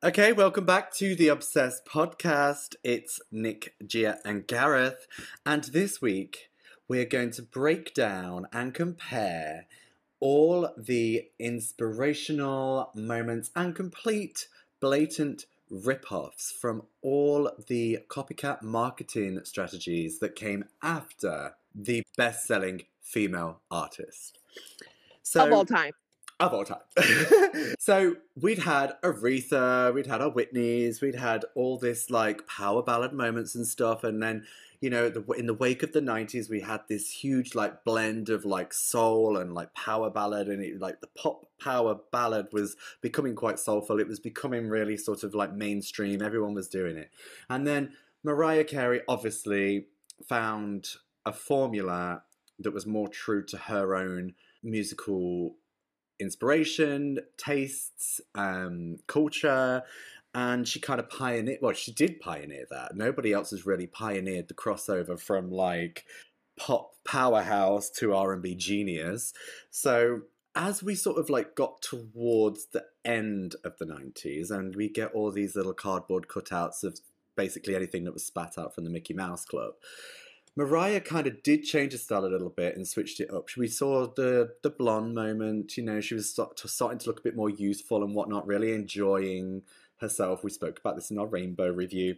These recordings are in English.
Okay, welcome back to the Obsessed podcast. It's Nick, Gia, and Gareth. And this week, we're going to break down and compare all the inspirational moments and complete blatant rip-offs from all the copycat marketing strategies that came after the best-selling female artist. So, of all time of all time. so we'd had Aretha, we'd had our Whitneys, we'd had all this like power ballad moments and stuff, and then you know the, in the wake of the 90s we had this huge like blend of like soul and like power ballad and it like the pop power ballad was becoming quite soulful. It was becoming really sort of like mainstream. Everyone was doing it. And then mariah carey obviously found a formula that was more true to her own musical inspiration, tastes, um, culture, and she kind of pioneered. Well, she did pioneer that. Nobody else has really pioneered the crossover from like pop powerhouse to R and B genius. So as we sort of like got towards the end of the 90s and we get all these little cardboard cutouts of basically anything that was spat out from the Mickey Mouse Club. Mariah kind of did change her style a little bit and switched it up. We saw the the blonde moment. You know, she was start, starting to look a bit more youthful and whatnot, really enjoying herself. We spoke about this in our rainbow review,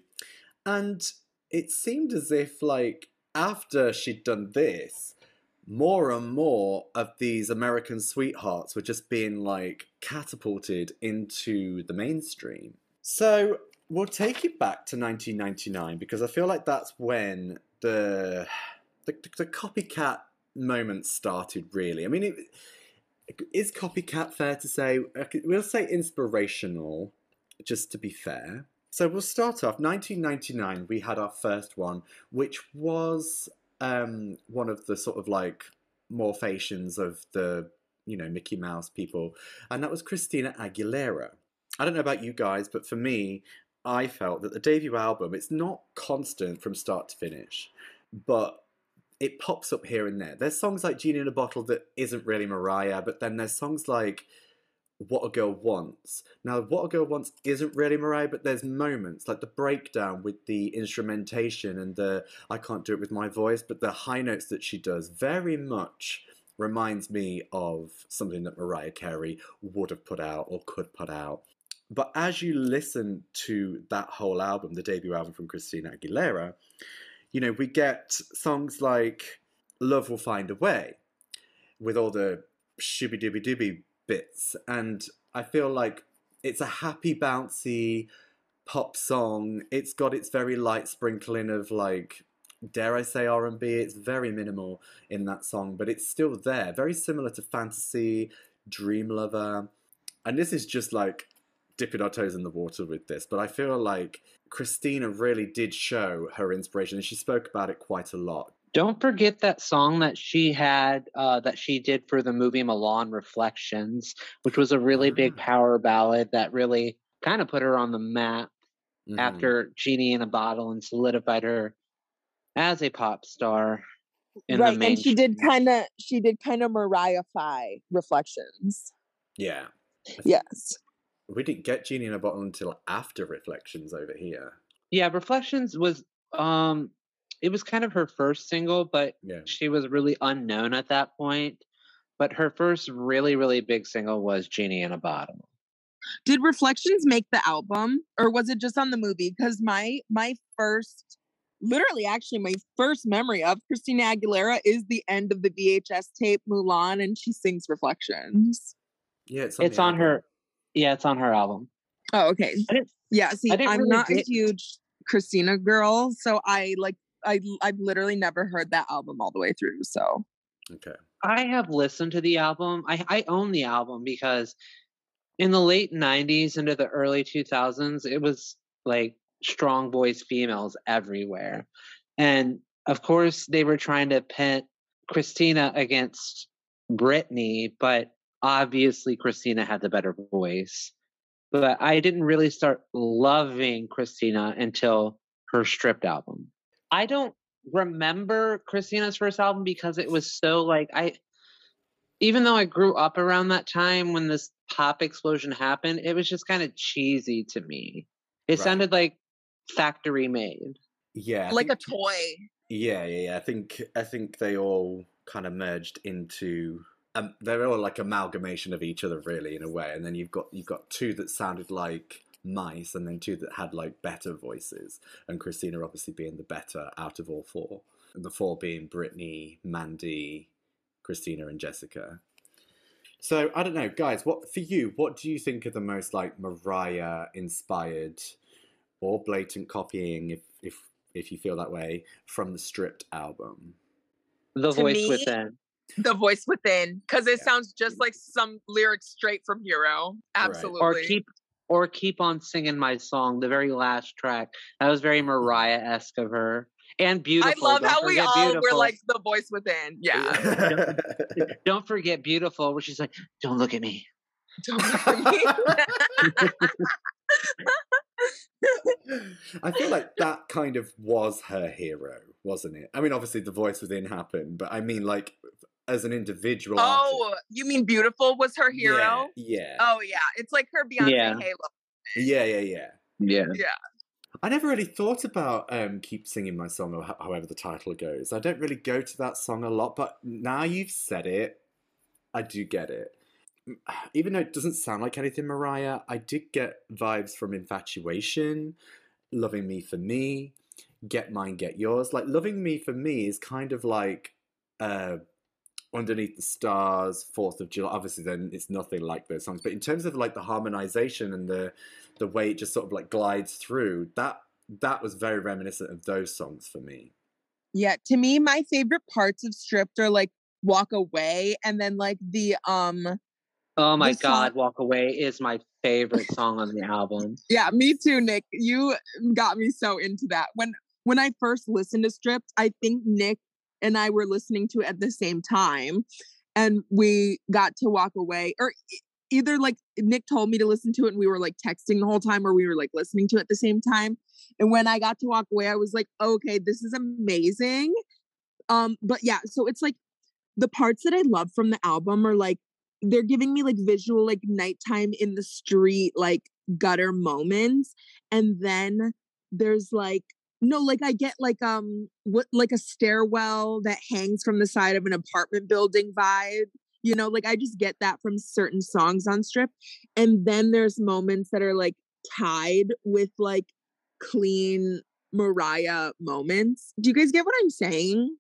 and it seemed as if like after she'd done this, more and more of these American sweethearts were just being like catapulted into the mainstream. So we'll take it back to 1999 because I feel like that's when the the, the copycat moment started. Really, I mean, it, is copycat fair to say? We'll say inspirational, just to be fair. So we'll start off 1999. We had our first one, which was um, one of the sort of like morphations of the you know Mickey Mouse people, and that was Christina Aguilera. I don't know about you guys, but for me, I felt that the debut album, it's not constant from start to finish, but it pops up here and there. There's songs like Genie in a Bottle that isn't really Mariah, but then there's songs like What a Girl Wants. Now, What a Girl Wants isn't really Mariah, but there's moments like the breakdown with the instrumentation and the I can't do it with my voice, but the high notes that she does very much reminds me of something that Mariah Carey would have put out or could put out. But as you listen to that whole album, the debut album from Christina Aguilera, you know, we get songs like Love Will Find a Way with all the shibby dibby dibby bits. And I feel like it's a happy, bouncy pop song. It's got its very light sprinkling of like dare I say R&B. It's very minimal in that song, but it's still there. Very similar to Fantasy, Dream Lover. And this is just like dipping our toes in the water with this, but I feel like Christina really did show her inspiration, and she spoke about it quite a lot. Don't forget that song that she had uh, that she did for the movie Mulan Reflections, which was a really big ah. power ballad that really kind of put her on the map mm-hmm. after Genie in a Bottle and solidified her as a pop star. right, and she did kind of she did kind of Mariah-fy Reflections. Yeah. Yes we didn't get Genie in a Bottle until after Reflections over here. Yeah, Reflections was um it was kind of her first single, but yeah. she was really unknown at that point. But her first really, really big single was Genie in a Bottle. Did Reflections make the album or was it just on the movie? Because my my first literally actually my first memory of Christina Aguilera is the end of the VHS tape Mulan and she sings Reflections. Yeah, it's on, it's on her yeah, it's on her album. Oh, okay. Yeah, see, I'm really not get... a huge Christina girl, so I like I I've literally never heard that album all the way through. So okay, I have listened to the album. I I own the album because in the late '90s into the early 2000s, it was like strong voice females everywhere, and of course they were trying to pit Christina against Britney, but obviously Christina had the better voice. But I didn't really start loving Christina until her stripped album. I don't remember Christina's first album because it was so like I even though I grew up around that time when this pop explosion happened, it was just kind of cheesy to me. It Right. sounded like factory made. Yeah, I like a toy. Yeah, yeah, yeah. I think I think they all kind of merged into. Um, they're all like amalgamation of each other, really, in a way. And then you've got you've got two that sounded like mice, and then two that had like better voices. And Christina obviously being the better out of all four. And the four being Britney, Mandy, Christina, and Jessica. So I don't know, guys. What for you? What do you think are the most like Mariah inspired or blatant copying, if if if you feel that way, from the Stripped album? The To voice me, within. The voice within, because it Yeah. sounds just like some lyrics straight from Hero. Absolutely. Or keep or keep on singing my song, the very last track. That was very mm-hmm. Mariah esque of her. And beautiful. I love Don't how we forget all were like the voice within. Yeah. Don't forget beautiful, where she's like, Don't look at me. Don't forget. I feel like that kind of was her hero, wasn't it? I mean, obviously the voice within happened, but I mean, like as an individual. oh, you mean Beautiful was her hero? Yeah, Oh yeah, it's like her Beyonce Yeah. Halo. yeah, yeah, yeah, yeah. Yeah. I never really thought about um, "Keep Singing My Song" or however the title goes. I don't really go to that song a lot, but now you've said it, I do get it. Even though it doesn't sound like anything Mariah, I did get vibes from "Infatuation," "Loving Me for Me," "Get Mine, Get Yours." Like "Loving Me for Me" is kind of like uh, "Underneath the Stars," Fourth of July. Obviously, then it's nothing like those songs, but in terms of like the harmonization and the the way it just sort of like glides through that that was very reminiscent of those songs for me Yeah, to me, my favorite parts of Stripped are like Walk Away and then like the um Oh my The song- God, Walk Away is my favorite song on the album. yeah, me too, Nick. You got me so into that. When when I first listened to Stripped, I think Nick and I were listening to it at the same time and we got to walk away or either like Nick told me to listen to it and we were like texting the whole time or we were like listening to it at the same time. And when I got to walk away, I was like, okay, this is amazing. Um, but yeah, so it's like the parts that I love from the album are like they're giving me like visual like nighttime in the street like gutter moments and then there's like no like i get like um what like a stairwell that hangs from the side of an apartment building vibe you know like i just get that from certain songs on strip and then there's moments that are like tied with like clean mariah moments. Do you guys get what i'm saying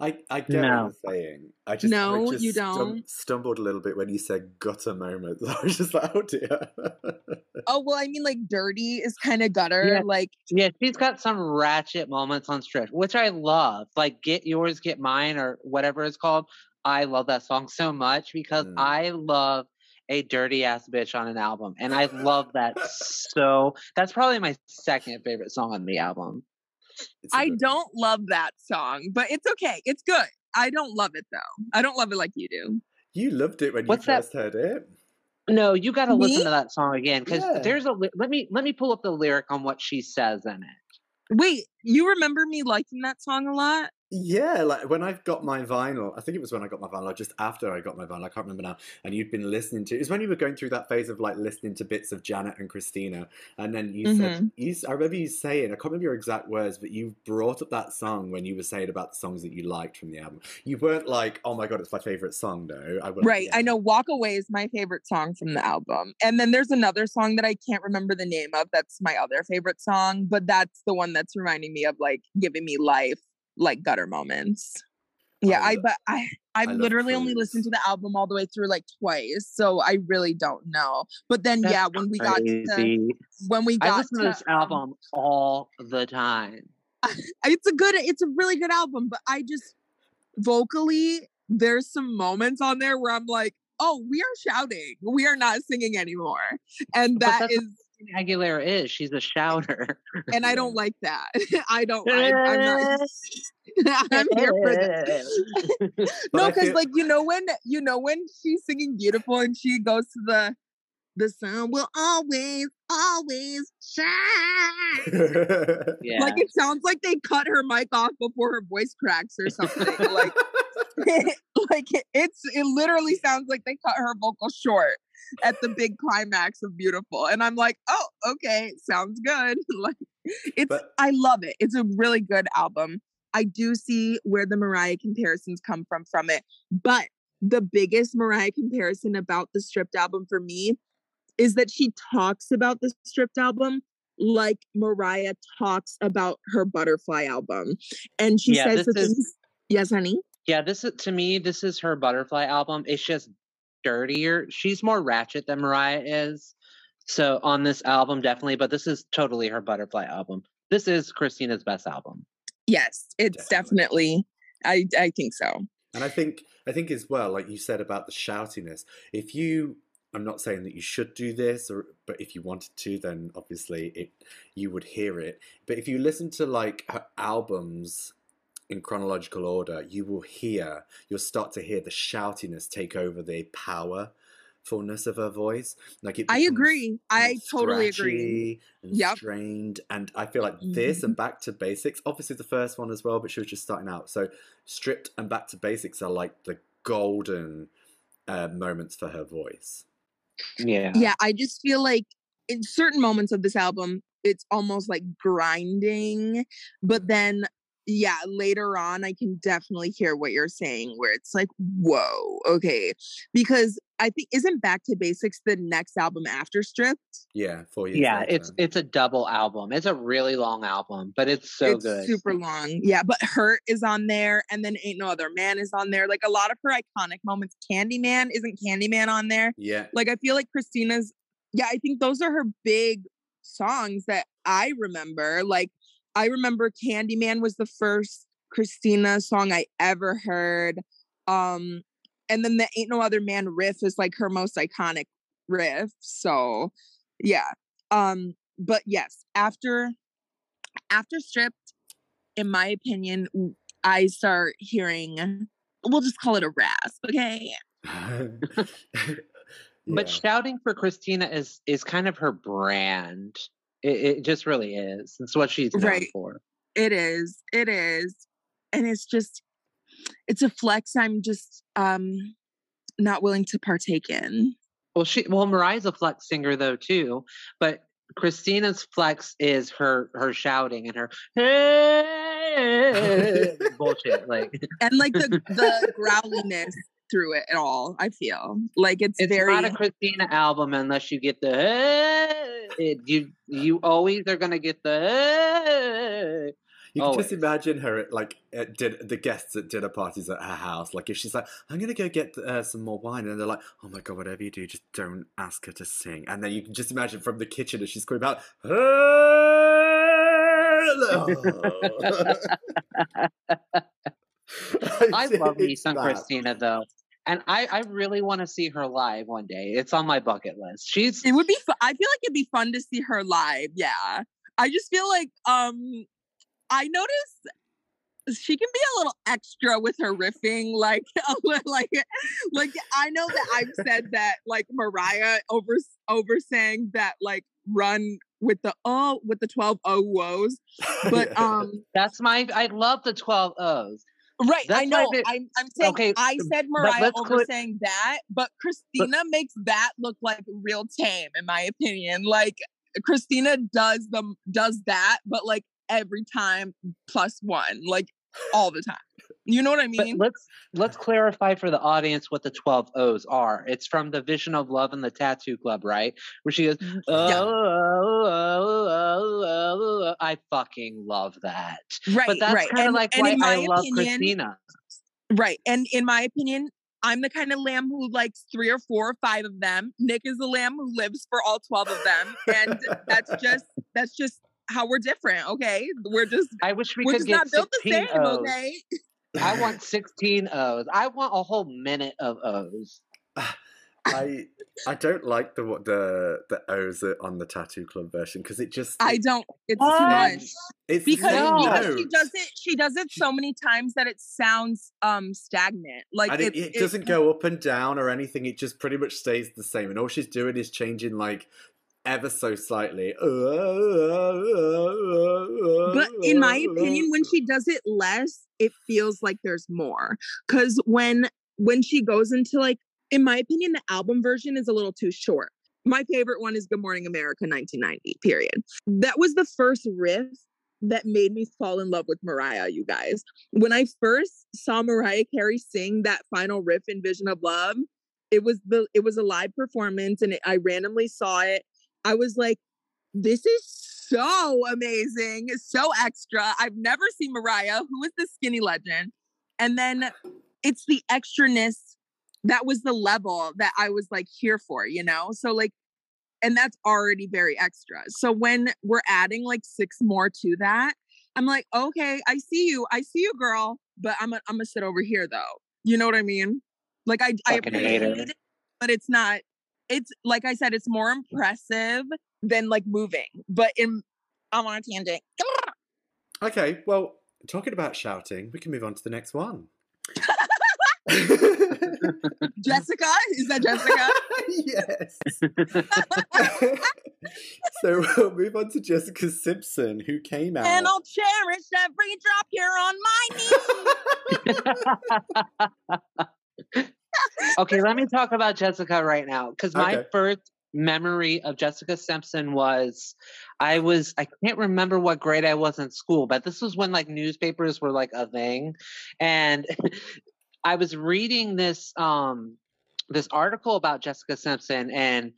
i i get what you're saying i just, I No, just you don't? stumbled a little bit when you said gutter moments i was just like oh dear oh well i mean like dirty is kind of gutter Yeah. like Yeah, she's got some ratchet moments on Strip, which I love. Like Get Yours, Get Mine, or whatever it's called. I love that song so much because Mm. I love a dirty ass bitch on an album. And I love that so that's probably my second favorite song on the album. It's a I good- don't love that song, but it's okay. It's good. I don't love it though. I don't love it like you do. you loved it when What's you that- first heard it No, you got to listen to that song again because Yeah. there's a let me let me pull up the lyric on what she says in it. Wait, you remember me liking that song a lot? Yeah, like when I've got my vinyl, I think it was when I got my vinyl, or just after I got my vinyl, I can't remember now. And you'd been listening to it was when you were going through that phase of like listening to bits of Janet and Christina. And then you said, mm-hmm. you, I remember you saying, I can't remember your exact words, but you brought up that song when you were saying about the songs that you liked from the album. You weren't like, oh my God, it's my favorite song, though. I Right. I know Walk Away is my favorite song from the album. And then there's another song that I can't remember the name of. That's my other favorite song, but that's the one that's reminding me of like giving me life, like gutter moments. Yeah, I I but I I've love literally only listened to the album all the way through like twice, so I really don't know. But then That's yeah, when we got to when we I got listen to this um, album all the time. it's a good it's a really good album but i just vocally there's some moments on there where i'm like oh we are shouting we are not singing anymore and that's is Aguilera is. She's a shouter. and i don't like that i don't I, i'm not i'm here for this no because like you know when you know when she's singing beautiful and she goes to the the sun will always always shine yeah. like it sounds like they cut her mic off before her voice cracks or something like like it's it literally sounds like they cut her vocal short at the big climax of beautiful and i'm like oh okay sounds good. Like it's But- i love it it's a really good album i do see where the mariah comparisons come from from it but the biggest mariah comparison about the stripped album for me is that she talks about the stripped album like mariah talks about her butterfly album and she Yeah, says this the is- things yes honey Yeah, this is to me, this is her butterfly album. It's just dirtier. She's more ratchet than Mariah is. So on this album, definitely, but this is totally her butterfly album. This is Christina's best album. Yes, it's Definitely. definitely. I I think so. And I think I think as well, like you said about the shoutiness, if you I'm not saying that you should do this or but if you wanted to then obviously it you would hear it. But if you listen to like her albums in chronological order, you will hear you'll start to hear the shoutiness take over the powerfulness of her voice. Like it I agree. I totally agree. scratchy And Yep. strained, and I feel like this and Back to Basics, obviously the first one as well, but she was just starting out. So stripped and back to basics are like the golden uh, moments for her voice. Yeah. Yeah, I just feel like in certain moments of this album, it's almost like grinding, but then yeah, later on I can definitely hear what you're saying where it's like, whoa, okay. Because I think isn't Back to Basics the next album after Stripped? Yeah, four years. Yeah, later. it's it's a double album. It's a really long album, but it's so it's good. super long. Yeah, but Hurt is on there, and then Ain't No Other Man is on there. Like a lot of her iconic moments. Candyman isn't Candyman on there. yeah. Like I feel like Christina's. Yeah, I think those are her big songs that I remember. Like I remember Candyman was the first Christina song I ever heard. Um, and then the Ain't No Other Man riff is like her most iconic riff. So yeah. Um, but yes, after after stripped, in my opinion, I start hearing we'll just call it a rasp, okay? But shouting for Christina is is kind of her brand. It, it just really is. It's what she's known Right. for. It is. It is. And it's just it's a flex I'm just um not willing to partake in. Well, she well Mariah's a flex singer though too, but Christina's flex is her her shouting and her hey bullshit. Like And like the the growliness through it at all, I feel. Like it's, it's very not a Christina album unless you get the hey. It, you you always are gonna get the hey. You can just imagine her at like at din- the guests at dinner parties at her house. Like if she's like, "I'm gonna go get uh, some more wine," and they're like, "Oh my god, whatever you do, just don't ask her to sing." And then you can just imagine from the kitchen as she's screaming out, "Hello." I love me It's some. Christina though. And I, I really want to see her live one day. It's on my bucket list. She's it would be fu- I feel like it'd be fun to see her live. Yeah. I just feel like um I notice she can be a little extra with her riffing like like like I know that I've said that like Mariah over over saying that like run with the oh with the 12 oh woes but um that's my I love the 12 O's. Right I That's my know bit- I'm I'm saying okay, I said Mariah over clear- saying that but Christina makes that look like real tame in my opinion like Christina does the does that but like every time plus one like all the time you know what I But mean let's let's clarify for the audience what the 12 O's are. It's from the Vision of Love and the Tattoo Club, right? Where she goes, mm-hmm. oh, Yeah. oh, oh, oh, oh, oh." I fucking love that. right But that's right kind of like and why in my love opinion, Christina. Right. And in my opinion, I'm the kind of lamb who likes three or four or five of them. Nick is the lamb who lives for all 12 of them. And that's just that's just how we're different, okay? We're just I wish we we're could just get not built the 16 same, O's. okay? I want 16 O's. I want a whole minute of O's. I I don't like the what the the O's on the Tattoo Club version because it just I don't it's What? too much. it's Because, same because she does it she does it so many times that it sounds um stagnant. Like and it, it, doesn't go up and down or anything. It just pretty much stays the same. And all she's doing is changing like ever so slightly. But in my opinion, when she does it less, it feels like there's more. Cause when when she goes into like, in my opinion, the album version is a little too short. My favorite one is Good Morning America 1990, period. That was the first riff that made me fall in love with Mariah, you guys. When I first saw Mariah Carey sing that final riff in Vision of Love, it was the it was a live performance and it, I randomly saw it. I was like, this is so amazing, so extra. I've never seen Mariah, who is the skinny legend. And then it's the extraness that was the level that I was like here for, you know? So like and that's already very extra. So when we're adding like six more to that, I'm like, okay, I see you. I see you, girl, but I'm gonna I'm gonna sit over here though. You know what I mean? Like I I Fucking appreciate it, but it's not it's like I said, it's more impressive than like moving. But in I'm on a tangent. Okay, well, talking about shouting, we can move on to the next one. Jessica? Is that Jessica? yes. so we'll move on to Jessica Simpson, who came out. and I'll cherish every drop here on my knee. Okay, let me talk about Jessica right now because my Okay. first memory of Jessica Simpson was I was I can't remember what grade I was in school, but this was when like newspapers were like a thing, and I was reading this um this article about Jessica Simpson and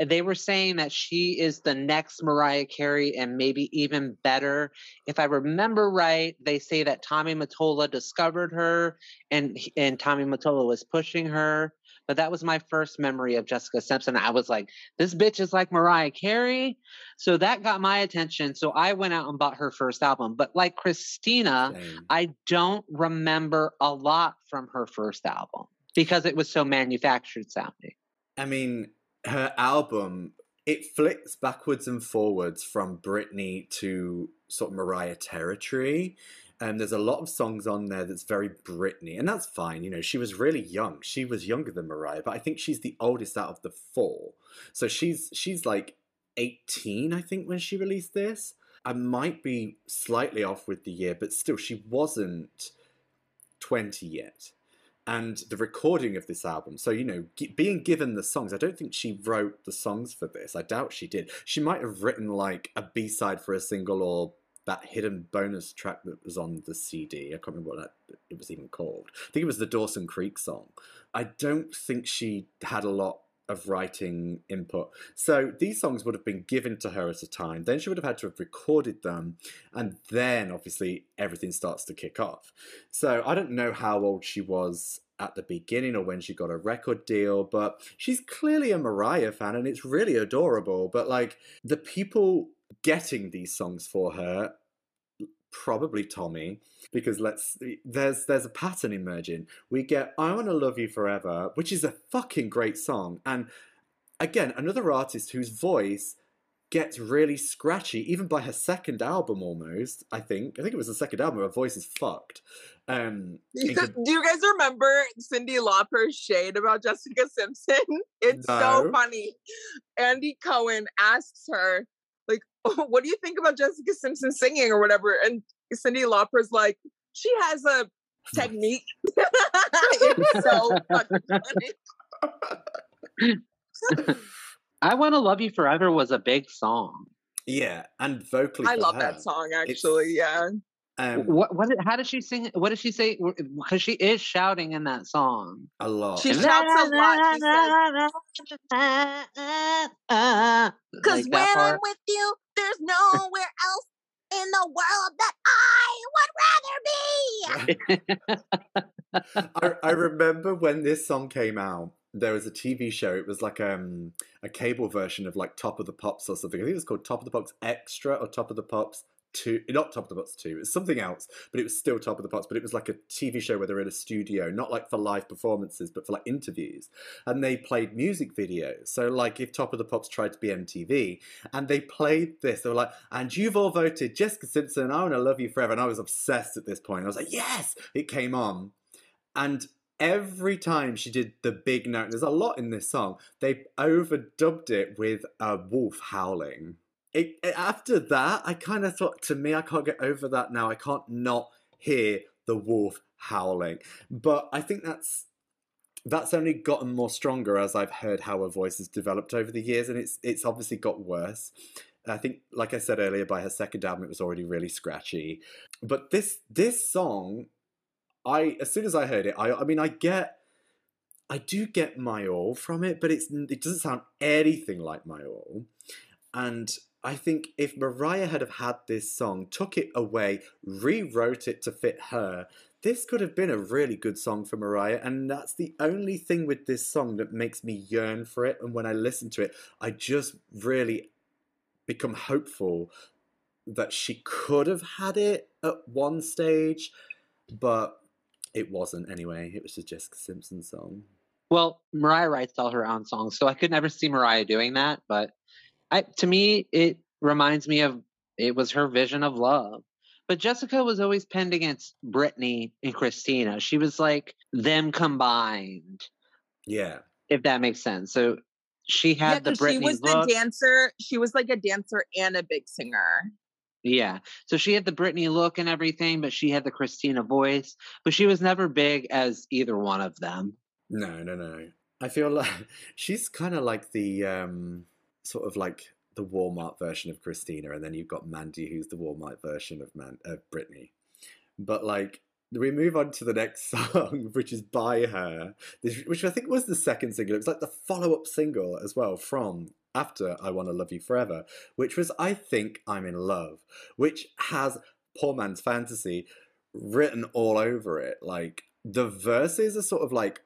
Uh, they were saying that she is the next Mariah Carey and maybe even better. If I remember right, they say that Tommy Mottola discovered her and and Tommy Mottola was pushing her. But that was my first memory of Jessica Simpson. I was like, this bitch is like Mariah Carey. So that got my attention. So I went out and bought her first album. But like Christina, Same. I don't remember a lot from her first album because it was so manufactured sounding. I mean, her album it flicks backwards and forwards from Britney to sort of Mariah territory. And there's a lot of songs on there that's very Britney, and that's fine. You know, she was really young. She was younger than Mariah, but I think she's the oldest out of the four. So she's she's like 18, I think, when she released this. I might be slightly off with the year, but still, she wasn't 20 yet and the recording of this album. So, you know, gi- being given the songs, I don't think she wrote the songs for this. I doubt she did. She might have written like a B side for a single or that hidden bonus track that was on the CD. I can't remember what that, it was even called. I think it was the Dawson Creek song. I don't think she had a lot of writing input. So these songs would have been given to her at a time. Then she would have had to have recorded them. And then obviously everything starts to kick off. So I don't know how old she was at the beginning or when she got a record deal, but she's clearly a Mariah fan and it's really adorable. But like the people getting these songs for her, probably Tommy, because let's there's there's a pattern emerging. We get I Wanna Love You Forever, which is a fucking great song. And again, another artist whose voice gets really scratchy, even by her second album almost, I think. I think it was the second album, her voice is fucked. Um Do you guys remember Cyndi Lauper's shade about Jessica Simpson? It's so funny. Andy Cohen asks her, like, oh, what do you think about Jessica Simpson singing or whatever? And Cyndi Lauper's like, she has a technique. it's so fucking funny. I Want to Love You Forever was a big song. Yeah, and vocally I for love her, that song actually. Yeah. Um, What, what did, how does she sing? What does she say? Because she is shouting in that song. a lot. She shouts a lot. She says, Because Like when that I'm with you, there's nowhere else in the world that I would rather be. I, I remember when this song came out, there was a TV show. It was like um, a cable version of like Top of the Pops or something. I think it was called Top of the Pops Extra or Top of the Pops Two. Not Top of the Pops Two. It's something else, but it was still Top of the Pops. But it was like a TV show where they're in a studio, not like for live performances, but for like interviews. And they played music videos. So like if Top of the Pops tried to be MTV, and they played this, they were like, "And you've all voted Jessica Simpson. I want to love you forever." And I was obsessed at this point. I was like, "Yes!" It came on, and every time she did the big note, there's a lot in this song, they overdubbed it with a wolf howling. It, it- after that, I kind of thought, to me, I can't get over that now. I can't not hear the wolf howling. But I think that's that's only gotten more stronger as I've heard how her voice has developed over the years, and it's it's obviously got worse. I think, like I said earlier, by her second album, it was already really scratchy. But this this song, I as soon as I heard it, I I mean, I get, I do get my all from it, but it's it doesn't sound anything like my all. And I think if Mariah had have had this song, took it away, rewrote it to fit her, this could have been a really good song for Mariah. And that's the only thing with this song that makes me yearn for it. And when I listen to it, I just really become hopeful that she could have had it at one stage, but it wasn't anyway. It was a Jessica Simpson song. Well, Mariah writes all her own songs, so I could never see Mariah doing that. But I, to me, it reminds me of it was her vision of love. But Jessica was always penned against Britney and Christina. She was like them combined, Yeah. if that makes sense. So she Yeah, had the 'cause Britney she was look. the dancer. She was like a dancer and a big singer. Yeah. So she had the Britney look and everything, but she had the Christina voice. But she was never big as either one of them. No, no, no. I feel like she's kind of like the um, sort of like the Walmart version of Christina, and then you've got Mandy, who's the Walmart version of Man of Britney. But like, we move on to the next song, which is by her, which I think was the second single. It was like the follow-up single as well from after I Want to Love You Forever, which was I Think I'm in Love, which has Poor Man's Fantasy written all over it. Like the verses are sort of like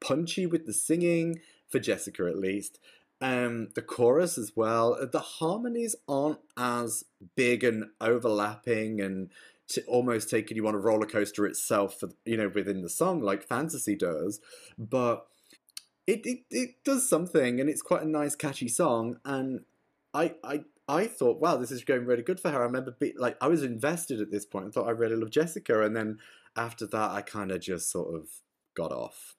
punchy with the singing for Jessica at least. Um, the chorus as well. The harmonies aren't as big and overlapping and t- almost taking you on a roller coaster itself, for, you know, within the song like Fantasy does. But it, it it does something, and it's quite a nice, catchy song. And I I I thought, wow, this is going really good for her. I remember, be, like, I was invested at this point. I thought I really love Jessica, and then after that, I kind of just sort of got off.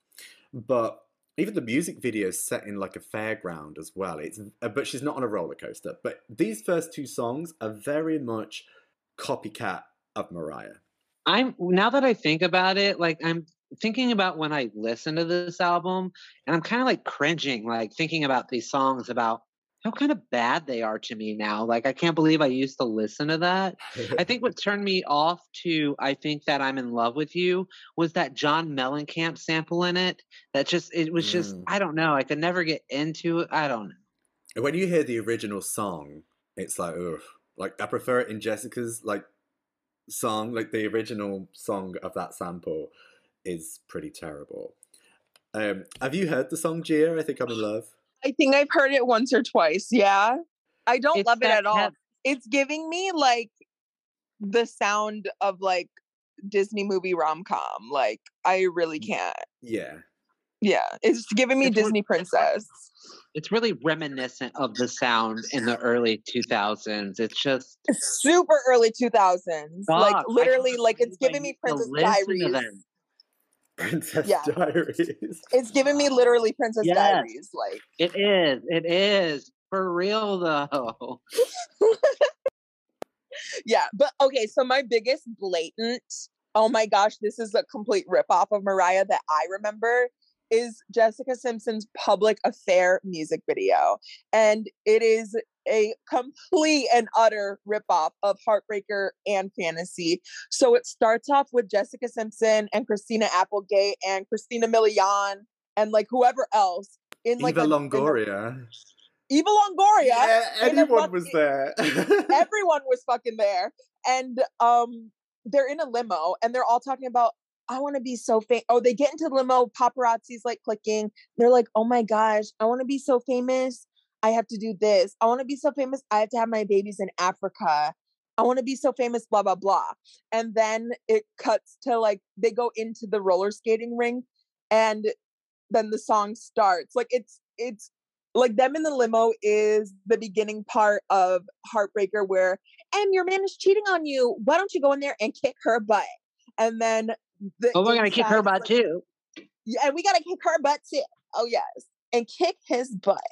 But even the music video is set in like a fairground as well. It's uh, but she's not on a roller coaster. But these first two songs are very much copycat of Mariah. I'm now that I think about it, like I'm thinking about when I listen to this album, and I'm kind of like cringing, like thinking about these songs about how kind of bad they are to me now. Like I can't believe I used to listen to that. I think what turned me off to I think that I'm in love with you was that John Mellencamp sample in it. That just it was just Mm. I don't know. I could never get into it. I don't know. when you hear the original song, it's like, ugh. Like I prefer it in Jessica's like song. Like the original song of that sample is pretty terrible. Um, have you heard the song Gia? I think I'm in love. I think I've heard it once or twice. Yeah. I don't It's love it at all. It's giving me like the sound of like Disney movie rom com. Like I really mm. can't. Yeah. Yeah. It's giving me It's Disney princess. It's really reminiscent of the sound in the early 2000s. It's just It's super early 2000s. like literally like it's giving me Princess Diaries. Princess Yeah. Diaries. It's giving me literally Princess Yes. Diaries. Like It is. It is. For real though. yeah, but okay, so my biggest blatant, oh my gosh, this is a complete ripoff of Mariah that I remember is Jessica Simpson's public affair music video. And it is a complete and utter ripoff of Heartbreaker and Fantasy. So it starts off with Jessica Simpson and Christina Applegate and Christina Milian and like whoever else in like Eva a- in a- Longoria. Eva Longoria Yeah, anyone was there. everyone was fucking there and um they're in a limo and they're all talking about i want to be so famous oh they get into the limo paparazzi's like clicking they're like oh my gosh i want to be so famous i have to do this i want to be so famous i have to have my babies in africa i want to be so famous blah blah blah and then it cuts to like they go into the roller skating ring and then the song starts like it's it's like them in the limo is the beginning part of Heartbreaker where and your man is cheating on you. Why don't you go in there and kick her butt? And then the Oh, we're gonna kick her butt like- too. yeah, and we gotta kick her butt too. Oh yes, and kick his butt.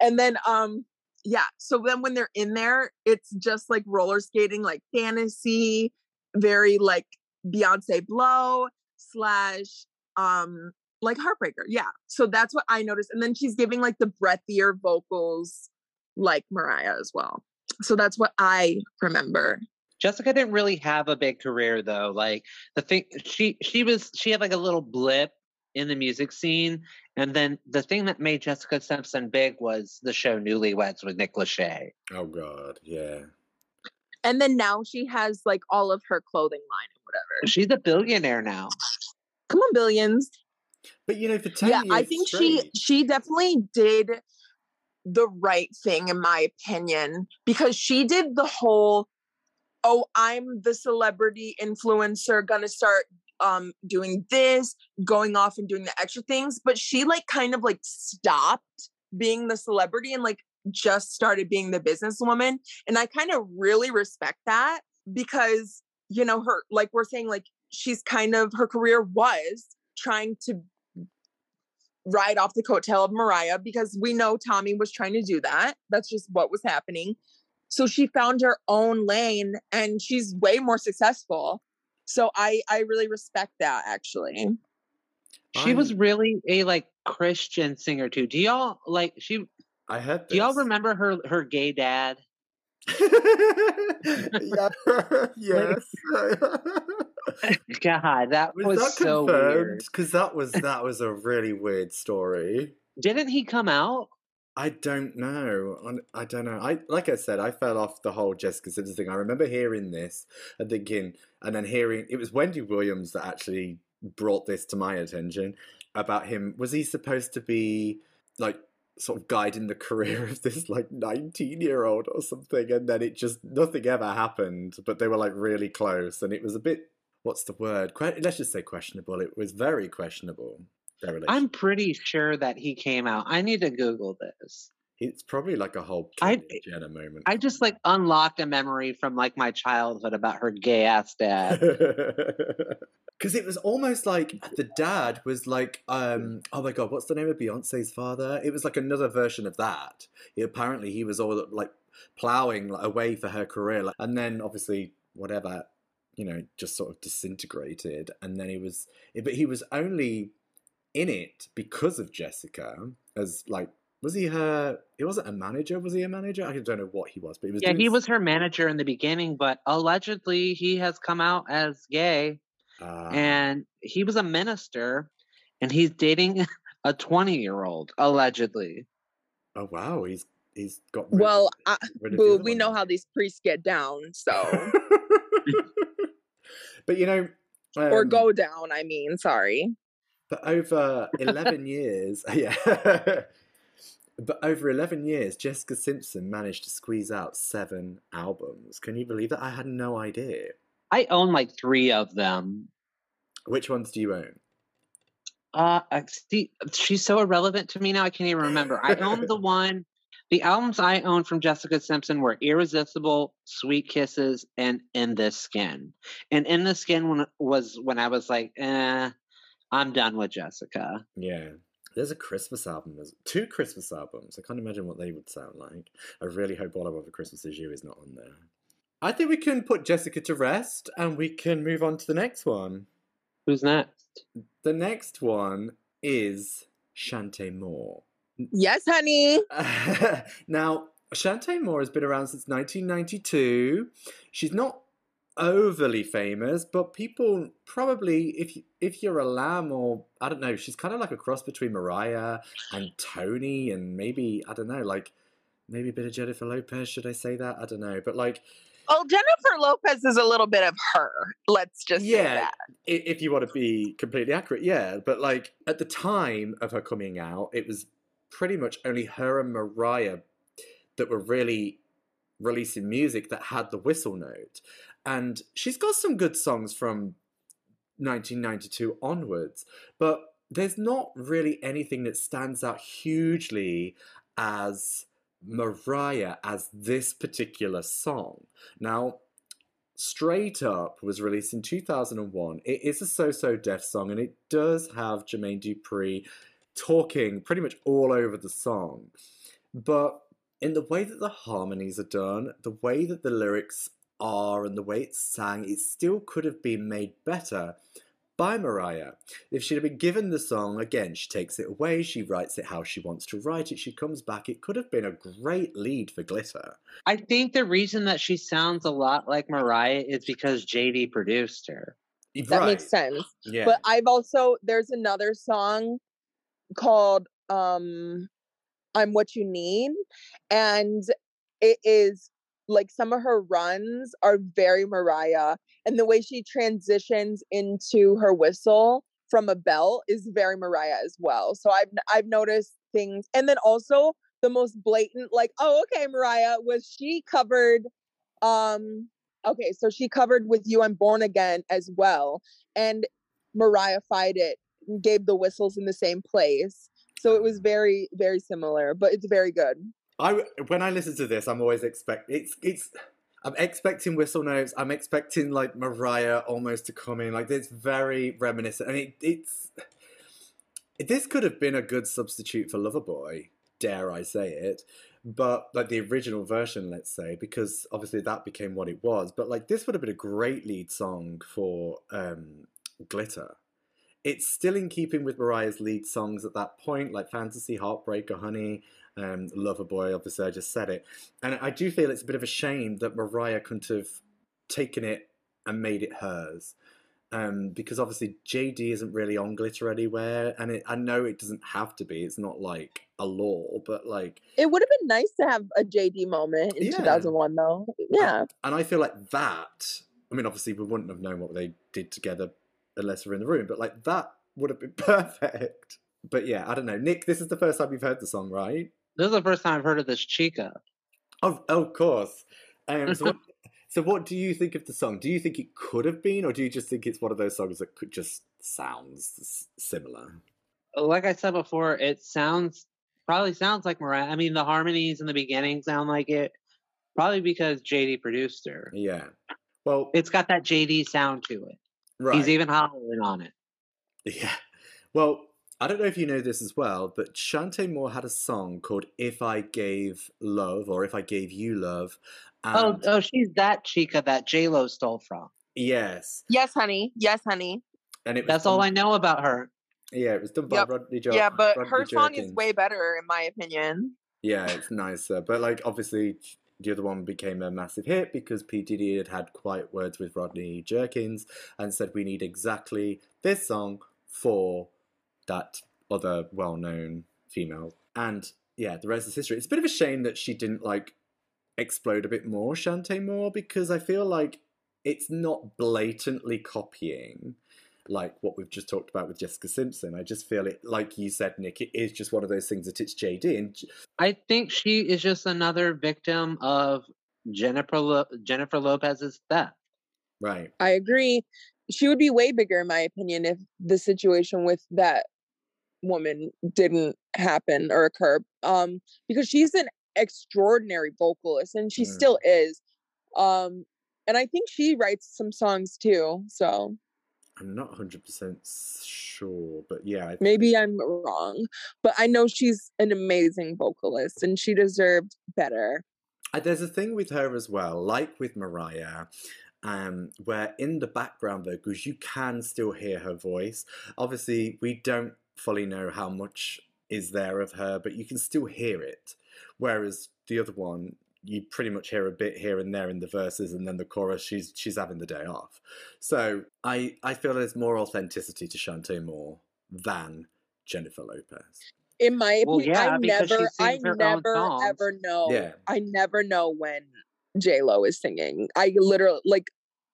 And then um yeah, so then when they're in there, it's just like roller skating, like fantasy, very like Beyonce blow slash um like heartbreaker. Yeah. So that's what I noticed. And then she's giving like the breathier vocals like Mariah as well. So that's what I remember. Jessica didn't really have a big career though. Like the thing she she was she had like a little blip in the music scene. And then the thing that made Jessica Simpson big was the show Newlyweds with Nick Lachey. Oh God, yeah. And then now she has like all of her clothing line and whatever. She's a billionaire now. Come on, billions. But you know, for ten Yeah, years I think she she definitely did the right thing in my opinion because she did the whole oh i'm the celebrity influencer gonna start um doing this going off and doing the extra things but she like kind of like stopped being the celebrity and like just started being the businesswoman and i kind of really respect that because you know her like we're saying like she's kind of her career was trying to ride off the coattail of Mariah because we know Tommy was trying to do that. That's just what was happening. So she found her own lane and she's way more successful. So I I really respect that actually. She was really a like Christian singer too. Do y'all like she I heard. do y'all remember her her gay dad? yeah. yes. God, that was, was, that so weird. Because that was that was a really weird story. Didn't he come out? I don't know. I don't know. I like I said, I fell off the whole Jessica Simpson thing. I remember hearing this and thinking, and then hearing it was Wendy Williams that actually brought this to my attention about him. Was he supposed to be like sort of guiding the career of this like 19 year old or something? And then it just nothing ever happened, but they were like really close, and it was a bit. What's the word? Que- let's just say questionable. It was very questionable. Their relationship. I'm pretty sure that he came out. I need to Google this. It's probably like a whole I- Jenner moment. I just like unlocked a memory from like my childhood about her gay ass dad. Because it was almost like the dad was like, um, oh my god, what's the name of Beyonce's father? It was like another version of that. He- apparently, he was all like plowing like, away for her career, like, and then obviously whatever, you know, just sort of disintegrated. And then he was, but he was only in it because of Jessica, as like. Was he her? He wasn't a manager. Was he a manager? I don't know what he was, but he was. yeah, he was her manager in the beginning, but allegedly he has come out as gay Ah. and he was a minister and he's dating a 20 year old allegedly. Oh wow, he's he's got. rid Well, I, rid of boo, we know how these priests get down, so but you know, or um, go down, I mean, sorry. But over eleven years, yeah. but over eleven years, Jessica Simpson managed to squeeze out seven albums. Can you believe that? I had no idea. I own like three of them. Which ones do you own? Uh, see, she's so irrelevant to me now. I can't even remember. I own the one. The albums I owned from Jessica Simpson were "Irresistible," "Sweet Kisses," and "In This Skin." And "In This Skin" when, was when I was like, "Eh, I'm done with Jessica." Yeah. There's a Christmas album. There's two Christmas albums. I can't imagine what they would sound like. I really hope All I Want for Christmas Is You is not on there. I think we can put Jessica to rest and we can move on to the next one. Who's next? The next one is Chante Moore. Yes, honey. now, Chante Moore has been around since 1992. She's not overly famous, but people probably, if you, if you're a lamb or I don't know, she's kind of like a cross between Mariah and Toni, and maybe I don't know, like maybe a bit of Jennifer Lopez. Should I say that? I don't know, but like Well, Jennifer Lopez is a little bit of her. Let's just say Yeah. that. if you want to be completely accurate, yeah. But like at the time of her coming out, it was pretty much only her and Mariah that were really releasing music that had the whistle note. And she's got some good songs from 1992 onwards, but there's not really anything that stands out hugely as Mariah as this particular song. Now, Straight Up was released in 2001. It is a So So Def song and it does have Jermaine Dupri talking pretty much all over the song. But in the way that the harmonies are done, the way that the lyrics are, and the way it's sang, it still could have been made better by Mariah. If she'd have been given the song, again, she takes it away, she writes it how she wants to write it, she comes back, it could have been a great lead for Glitter. I think the reason that she sounds a lot like Mariah is because JD produced her. That makes sense. Yeah. But I've also there's another song called um I'm What You Need and it is like some of her runs are very Mariah and the way she transitions into her whistle from a bell is very Mariah as well. So I've I've noticed things and then also the most blatant like oh okay Mariah was she covered um okay so she covered with you I'm born again as well and Mariah fied it gave the whistles in the same place. So it was very, very similar, but it's very good. I when I listen to this, I'm always expect it's it's I'm expecting whistle notes. I'm expecting like Mariah almost to come in. Like it's very reminiscent, and it, it's this could have been a good substitute for Loverboy. Dare I say it? But like the original version, let's say, because obviously that became what it was. But like this would have been a great lead song for um, Glitter. It's still in keeping with Mariah's lead songs at that point, like Fantasy, Heartbreaker, Honey, um, Loverboy. Obviously, I just said it, and I do feel it's a bit of a shame that Mariah couldn't have taken it and made it hers. Um, because obviously JD isn't really on glitter anywhere, and it, I know it doesn't have to be. It's not like a law, but like It would have been nice to have a JD moment in Yeah. 2001, though. Yeah. And I feel like that. I mean, obviously, we wouldn't have known what they did together unless we're in the room, but like that would have been perfect. But yeah, I don't know. Nick, this is the first time you've heard the song, right? This is the first time I've heard of this Chica. Oh, of course. Um, so, what, so, what do you think of the song? Do you think it could have been, or do you just think it's one of those songs that could just sounds similar? Like I said before, it sounds probably sounds like Mariah. I mean, the harmonies in the beginning sound like it. Probably because JD produced her. Yeah. Well, It's got that JD sound to it. right. He's even hollering on it. Yeah. Well, I don't know if you know this as well, but Chante Moore had a song called "If I Gave Love" or "If I Gave You Love." Oh, And oh, she's that Chica that J Lo stole from. yes, Yes, honey. Yes, honey. and it was That's all I know about her. Yeah, it was done by Yep. Rodney jo- yeah, but Rodney her song is way better, in my opinion. Yeah, it's nicer, but like obviously the other one became a massive hit because P Diddy had had quiet words with Rodney Jerkins and said we need exactly this song for that other well-known female. And yeah, the rest is history. It's a bit of a shame that she didn't like explode a bit more, Chante Moore, because I feel like it's not blatantly copying like what we've just talked about with Jessica Simpson. I just feel it, like you said, Nick, it is just one of those things that it's JD. And I think she is just another victim of Jennifer Lo- Jennifer Lopez's theft. right, I agree. She would be way bigger, in my opinion, if the situation with that woman didn't happen or occur. Um, because she's an extraordinary vocalist, and she Mm. still is. Um, and I think she writes some songs too. So I'm not 100% sure, but yeah. Maybe I'm wrong, but I know she's an amazing vocalist, and she deserved better. Uh, There's a thing with her as well, like with Mariah, um, where in the background vocals you can still hear her voice. Obviously, we don't fully know how much is there of her, but you can still hear it. Whereas the other one, you pretty much hear a bit here and there in the verses, and then the chorus, she's she's having the day off. So I I feel there's more authenticity to Chante Moore than Jennifer Lopez. In my Well, opinion, yeah, I never, I sings her own never ever know. Yeah. I never know when J Lo is singing. I literally like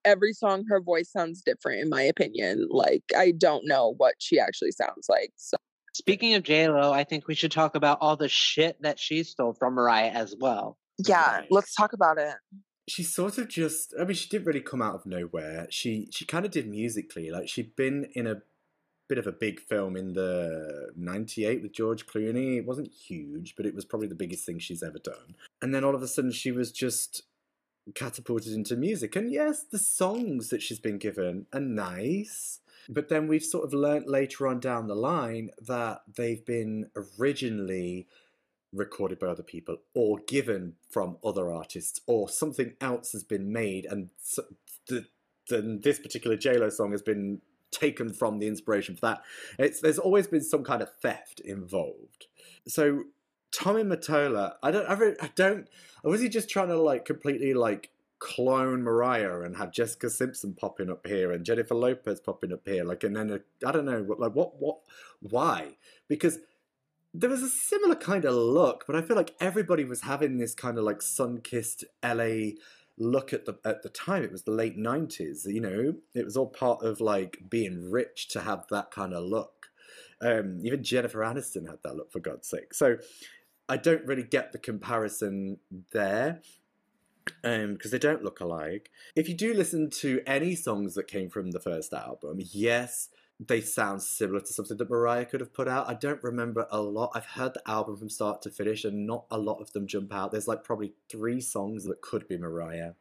every song. Her voice sounds different, in my opinion. Like I don't know what she actually sounds like. So Speaking of J Lo, I think we should talk about all the shit that she stole from Mariah as well. yeah, Right. let's talk about it. she sort of just i mean she didn't really come out of nowhere she she kind of did musically like she'd been in a bit of a big film in the 98 with george clooney it wasn't huge but it was probably the biggest thing she's ever done and then all of a sudden she was just catapulted into music. And yes, the songs that she's been given are nice. But then we've sort of learnt later on down the line that they've been originally recorded by other people or given from other artists or something else has been made and so, the, this particular JLo song has been taken from the inspiration for that. It's, there's always been some kind of theft involved. So Tommy Mottola, I don't, I, I don't, was he just trying to like completely like clone Mariah and have Jessica Simpson popping up here and Jennifer Lopez popping up here, like, and then I don't know, like, what, what, why? Because there was a similar kind of look, but I feel like everybody was having this kind of like sun-kissed LA look at the at the time. It was the late nineties, you know. It was all part of like being rich to have that kind of look. Um, even Jennifer Aniston had that look, for God's sake. So I don't really get the comparison there um because they don't look alike. If you do listen to any songs that came from the first album yes they sound similar to something that mariah could have put out. I don't remember a lot. I've heard the album from start to finish and not a lot of them jump out. There's like probably three songs that could be mariah.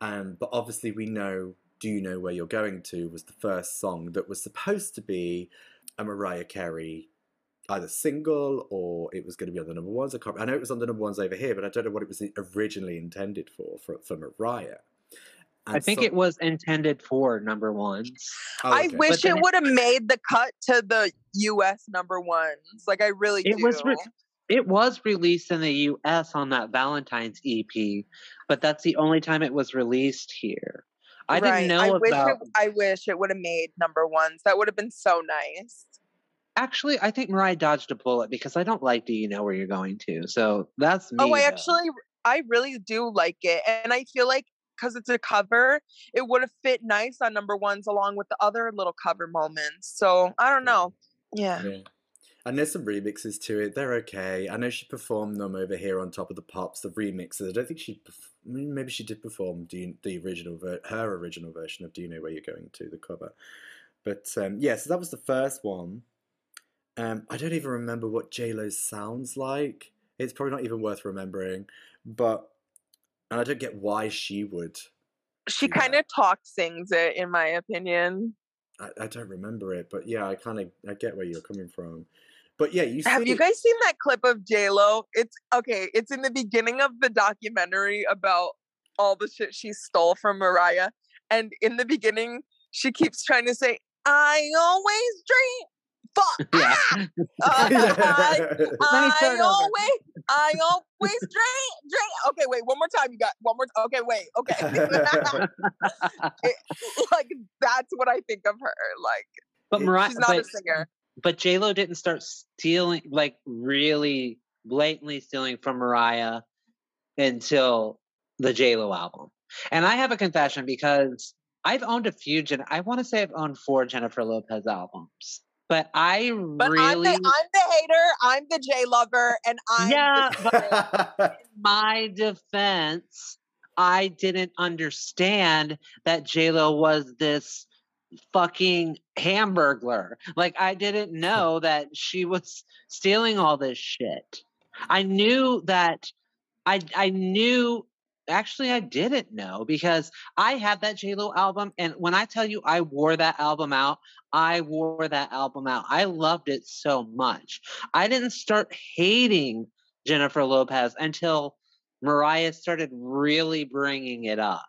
Um but obviously we know do you know where you're going to was the first song that was supposed to be a mariah carey either single or it was going to be on the number ones. I, can't, I know it was on the number ones over here, but I don't know what it was originally intended for for, for Mariah. And I think so, it was intended for number ones. Oh, okay. I wish it would have made the cut to the U.S. number ones. Like I really it do. Was re- it was released in the U.S. on that Valentine's EP, but that's the only time it was released here. I right. didn't know I about. Wish it, I wish it would have made number ones. That would have been so nice. Actually, I think Mariah dodged a bullet because I don't like Do You Know Where You're Going To? So that's me. Oh, I though. actually, I really do like it. And I feel like because it's a cover, it would have fit nice on number ones along with the other little cover moments. So I don't know. Yeah. yeah. And there's some remixes to it. They're okay. I know she performed them over here on top of the pops, the remixes. I don't think she, maybe she did perform the, the original, her original version of Do You Know Where You're Going To, the cover. But um, yeah, so that was the first one. Um, I don't even remember what J Lo sounds like. It's probably not even worth remembering, but and I don't get why she would. She kind of talk sings it, in my opinion. I, I don't remember it, but yeah, I kind of I get where you're coming from. But yeah, you have you guys seen that clip of J Lo? It's okay. It's in the beginning of the documentary about all the shit she stole from Mariah, and in the beginning, she keeps trying to say, "I always dream fuck. Yeah. Ah! Uh, I, I always, I always drink, drink. Okay, wait, one more time. You got one more. T- okay, wait. Okay. it, like that's what I think of her. Like, but Mariah, she's not but, a singer. But J Lo didn't start stealing, like really blatantly stealing from Mariah until the J Lo album. And I have a confession because I've owned a few. Gen- I want to say I've owned four Jennifer Lopez albums but I but really, I'm the, I'm the hater. I'm the J lover, and I'm yeah. But in my defense, I didn't understand that J Lo was this fucking hamburglar. Like I didn't know that she was stealing all this shit. I knew that I I knew actually I didn't know because I had that J Lo album and when I tell you I wore that album out, I wore that album out. I loved it so much. I didn't start hating Jennifer Lopez until Mariah started really bringing it up.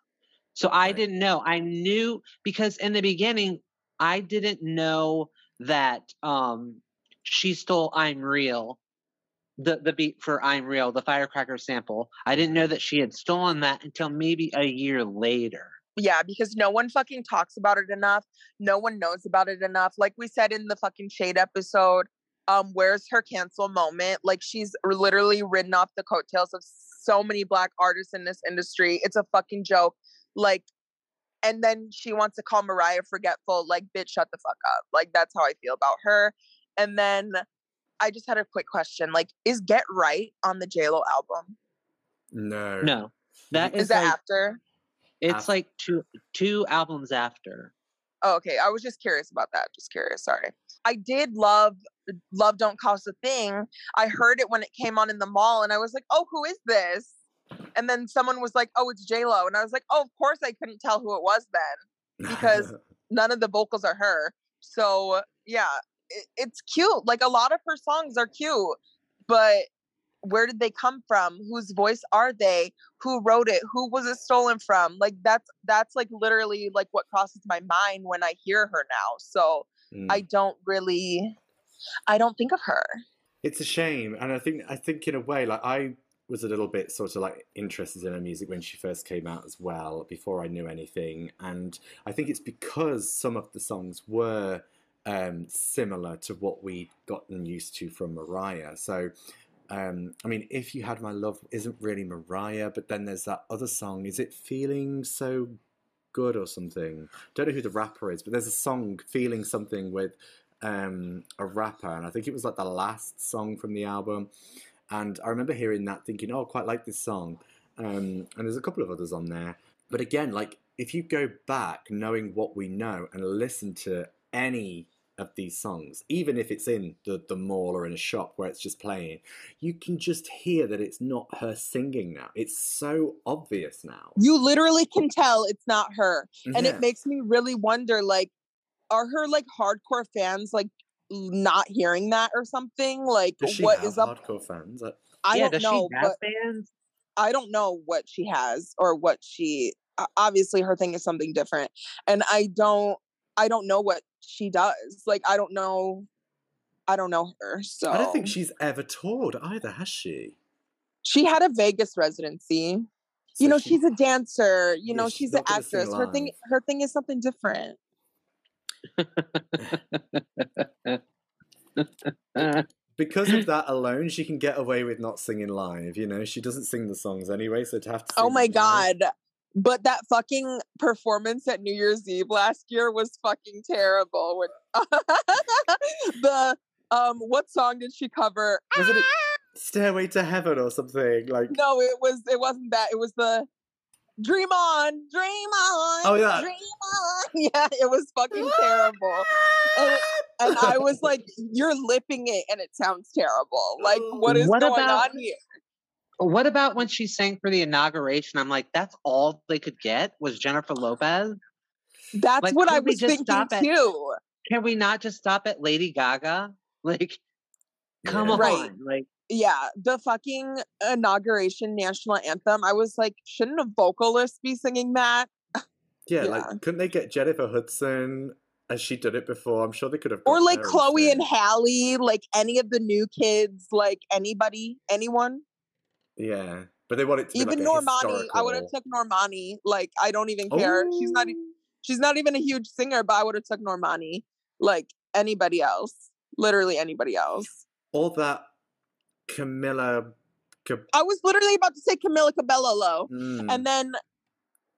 So I right. didn't know. I knew because in the beginning I didn't know that um she stole I'm real the the beat for I'm Real, the firecracker sample. I didn't know that she had stolen that until maybe a year later. Yeah, because no one fucking talks about it enough. No one knows about it enough. Like we said in the fucking shade episode, um, where's her cancel moment? Like she's literally ridden off the coattails of so many black artists in this industry. It's a fucking joke. Like and then she wants to call Mariah forgetful. Like, bitch, shut the fuck up. Like, that's how I feel about her. And then I just had a quick question. Like, is Get Right on the JLo album? No. No. That is, is that like, after? It's after. like two two albums after. Oh, okay. I was just curious about that. Just curious. Sorry. I did love Love Don't Cost a Thing. I heard it when it came on in the mall and I was like, oh, who is this? and then someone was like, "Oh, it's J Lo," and I was like, "Oh, of course I couldn't tell who it was then because none of the vocals are her." So yeah, it, it's cute. Like a lot of her songs are cute, but where did they come from? Whose voice are they? Who wrote it? Who was it stolen from? Like that's that's like literally like what crosses my mind when I hear her now. So Mm. I don't really I don't think of her. It's a shame, and I think I think in a way, like I was a little bit sort of like interested in her music when she first came out as well, before I knew anything, and I think it's because some of the songs were um, similar to what we'd gotten used to from Mariah. So, um, I mean, if you had my love isn't really Mariah, but then there's that other song. Is it feeling so good or something? Don't know who the rapper is, but there's a song feeling something with um, a rapper, and I think it was like the last song from the album. And I remember hearing that, thinking, "Oh, I quite like this song." Um, and there's a couple of others on there, but again, like if you go back, knowing what we know, and listen to any of these songs, even if it's in the the mall or in a shop where it's just playing, you can just hear that it's not her singing now. It's so obvious now. You literally can tell it's not her. And Yeah. it makes me really wonder like are her like hardcore fans like not hearing that or something? Like Does she what have is up? hardcore fans? I yeah, don't does know, she have but fans? I don't know what she has or what she obviously her thing is something different. And I don't I don't know what she does. Like I don't know I don't know her. So I don't think she's ever toured either, has she? she had a Vegas residency. So you know, she- she's a dancer, you Yeah, know, she's she's an not gonna sing actress. Her thing her thing is something different. because of that alone, she can get away with not singing live. You know, she doesn't sing the songs anyway, so to have to. Oh my live- god. But that fucking performance at New Year's Eve last year was fucking terrible. When the um what song did she cover? Was it Stairway to Heaven or something? Like, No, it was it wasn't that. It was the Dream on, dream on. Oh, yeah. Dream on. Yeah, it was fucking terrible. And, and I was like, you're lipping it and it sounds terrible. Like, what is What going about- on here? What about when she sang for the inauguration? I'm like, that's all they could get was Jennifer Lopez. That's like, what I was thinking stop at- too. Can we not just stop at Lady Gaga? Like, come Yeah. on, Right. like. yeah, the fucking inauguration national anthem. I was like, shouldn't a vocalist be singing that? yeah, yeah. like, couldn't they get Jennifer Hudson as she did it before? I'm sure they could have. Or like Chloe and. Halle, like any of the new kids, like anybody, anyone. Yeah, but they want it to be Even like Normani, I would have took Normani. Like I don't even care. She's not. Oh. She's not even a huge singer, but I would have took Normani. Like anybody else, literally anybody else. All that Camila. Cab- I was literally about to say Camila Cabello low. Mm. And then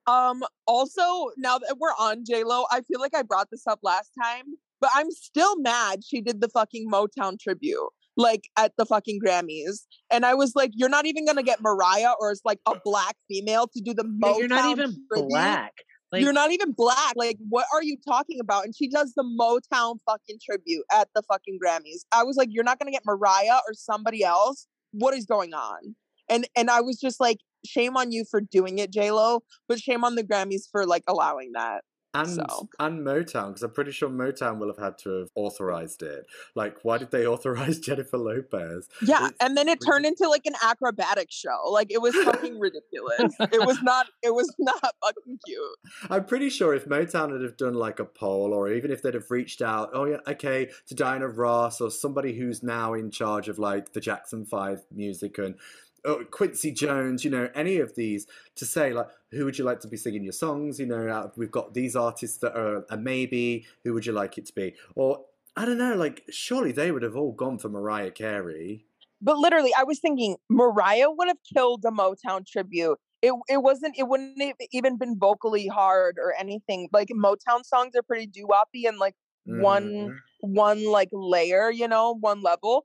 um also now that we're on J Lo, I feel like I brought this up last time, but I'm still mad she did the fucking Motown tribute like at the fucking Grammys. And I was like, you're not even gonna get Mariah or it's like a black female to do the Motown. you're not even tribute? black. Like, you're not even black. Like, what are you talking about? And she does the Motown fucking tribute at the fucking Grammys. I was like, you're not gonna get Mariah or somebody else. What is going on? And and I was just like, shame on you for doing it, J Lo, but shame on the Grammys for like allowing that. And so. and Motown because I'm pretty sure Motown will have had to have authorized it. Like, why did they authorize Jennifer Lopez? Yeah, It's and then it turned into like an acrobatic show. Like it was fucking ridiculous. It was not. It was not fucking cute. I'm pretty sure if Motown had have done like a poll, or even if they'd have reached out, oh yeah, okay, to Diana Ross or somebody who's now in charge of like the Jackson Five music and oh, Quincy Jones, you know, any of these, to say like, who would you like to be singing your songs? You know, we've got these artists that are a maybe. Who would you like it to be? Or I don't know, like surely they would have all gone for Mariah Carey. But literally, I was thinking Mariah would have killed a Motown tribute. It it wasn't. It wouldn't have even been vocally hard or anything. Like Motown songs are pretty doo woppy and like one Mhm. one like layer, you know, one level.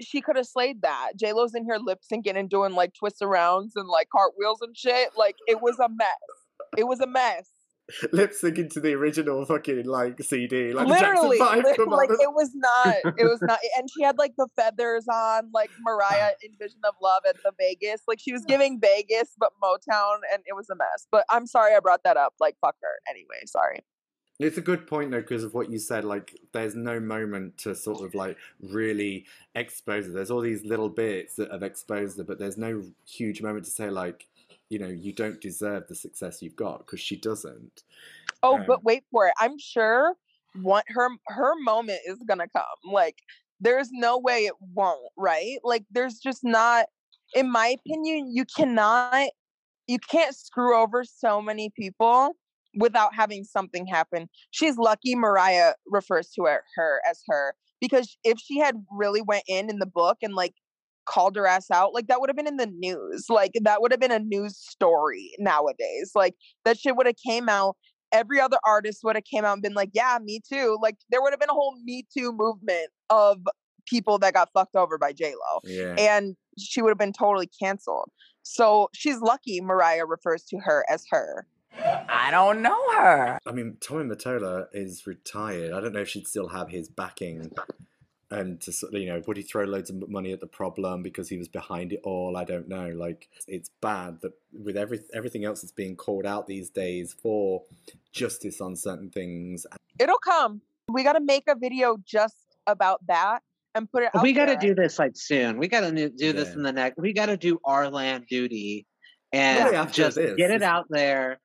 She could have slayed that. J Lo's in here lip syncing and doing like twist arounds and like cartwheels and shit. Like it was a mess. It was a mess. lip syncing to the original fucking like CD, like literally, the Jackson Five. li- come like it was not, it was not, and she had like the feathers on, like Mariah ah. in Vision of Love at the Vegas. Like she was ah. giving Vegas, but Motown, and it was a mess. But I'm sorry I brought that up. Like fuck her. Anyway, sorry. It's a good point though, because of what you said. Like, there's no moment to sort of like really expose it. There's all these little bits that have exposed it, but there's no huge moment to say like, you know, you don't deserve the success you've got because she doesn't. Oh, Um, but wait for it. I'm sure what her her moment is gonna come. Like there's no way it won't, right? Like there's just not in my opinion, you cannot you can't screw over so many people without having something happen. She's lucky Mariah refers to her, her as her because if she had really went in in the book and like called her ass out, like that would have been in the news. Like that would have been a news story nowadays. Like that shit would have came out every other artist would have came out and been like, "Yeah, me too." Like there would have been a whole Me Too movement of people that got fucked over by J Lo, Yeah. and she would have been totally canceled. So she's lucky. Mariah refers to her as her. I don't know her. I mean, Tommy Mottola is retired. I don't know if she'd still have his backing. And to sort of, you know, would he throw loads of money at the problem because he was behind it all? I don't know. Like, it's bad that with every everything else that's being called out these days for justice on certain things. It'll come. We got to make a video just about that and put it out. we got to do this like soon. We got to do this Yeah. in the next. We got to do our land duty and after just this, get it out there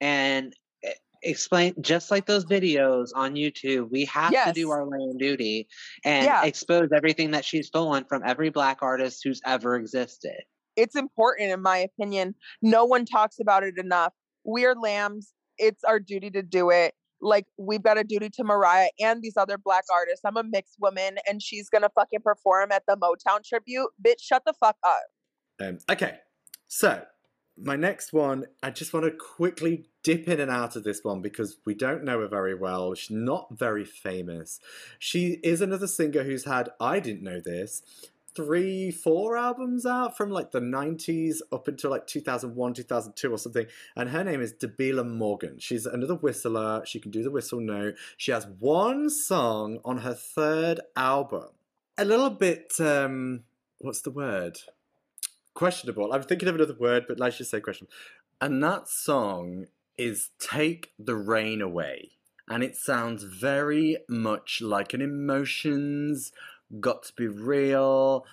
and e- explain just like those videos on YouTube. We have to do Yes. our land duty and Yeah. expose everything that she's stolen from every black artist who's ever existed. it's important in my opinion no one talks about it enough we're lambs it's our duty to do it like we've got a duty to mariah and these other black artists i'm a mixed woman and she's gonna fucking perform at the motown tribute bitch shut the fuck up Um, okay, so my next one, I just want to quickly dip in and out of this one because we don't know her very well. She's not very famous. She is another singer who's had, I didn't know this, three, four albums out from like the 90s up until like 2001, 2002 or something. And her name is Debelah Morgan. She's another whistler. She can do the whistle note. She has one song on her third album. A little bit, um, what's the word? questionable. I'm thinking of another word, but let's just say questionable. And that song is Take the Rain Away. And it sounds very much like an emotions, got to be real,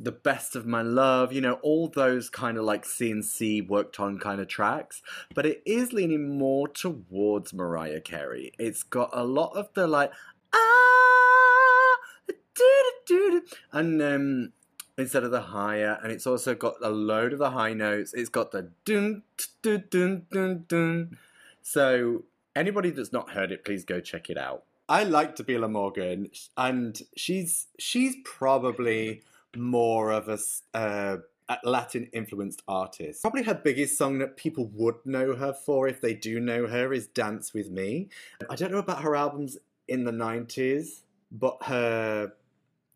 the best of my love, you know, all those kind of like CNC worked on kind of tracks. But it is leaning more towards Mariah Carey. It's got a lot of the like, ah, do-do-do-do, and um, instead of the higher, and it's also got a load of the high notes. It's got the dun dun dun dun dun. So anybody that's not heard it, please go check it out. I like Debelah Morgan, and she's she's probably more of a uh, a Latin influenced artist. Probably her biggest song that people would know her for, if they do know her, is "Dance with Me." I don't know about her albums in the '90s, but her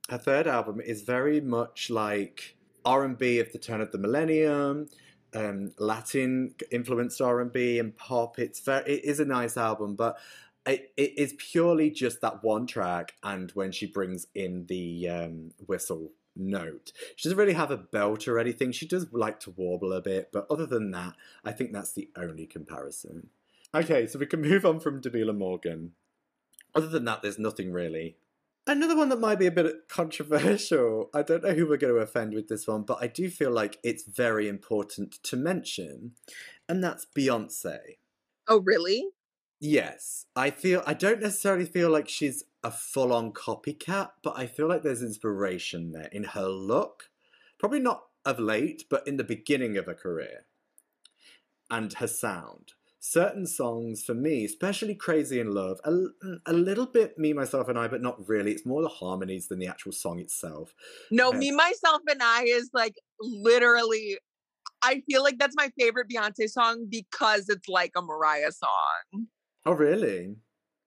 her third album is very much like R&B of the turn of the millennium, um, Latin influenced R&B and pop. It's very, it is a nice album, but it, it is purely just that one track. And when she brings in the um, whistle note, she doesn't really have a belt or anything. She does like to warble a bit, but other than that, I think that's the only comparison. Okay, so we can move on from Debelah Morgan. Other than that, there's nothing really. Another one that might be a bit controversial. I don't know who we're going to offend with this one, but I do feel like it's very important to mention, and that's Beyonce. oh really Yes, I feel I don't necessarily feel like she's a full-on copycat, but I feel like there's inspiration there in her look. Probably not of late, but in the beginning of her career. And her sound. Certain songs for me, especially Crazy in Love, a, a little bit me, myself, and I, but not really. It's more the harmonies than the actual song itself. no Yeah. me myself and i is like literally i feel like that's my favorite beyonce song because it's like a mariah song Oh, really?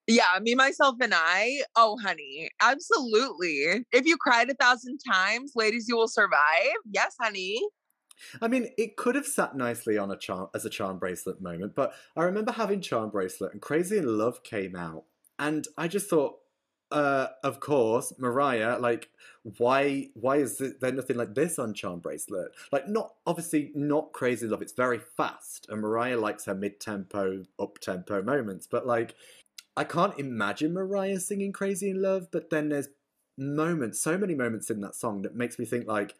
Yeah, me, myself, and I. Oh, honey, absolutely. If you cried a thousand times, ladies, you will survive. Yes, honey. I mean, it could have sat nicely on a charm as a charm bracelet moment, but I remember having charm bracelet and Crazy in Love came out, and I just thought, uh, of course, Mariah, like, why, why is there nothing like this on charm bracelet? Like, not obviously not Crazy in Love. It's very fast, and Mariah likes her mid-tempo, up-tempo moments, but like, I can't imagine Mariah singing Crazy in Love. But then there's moments, so many moments in that song that makes me think like.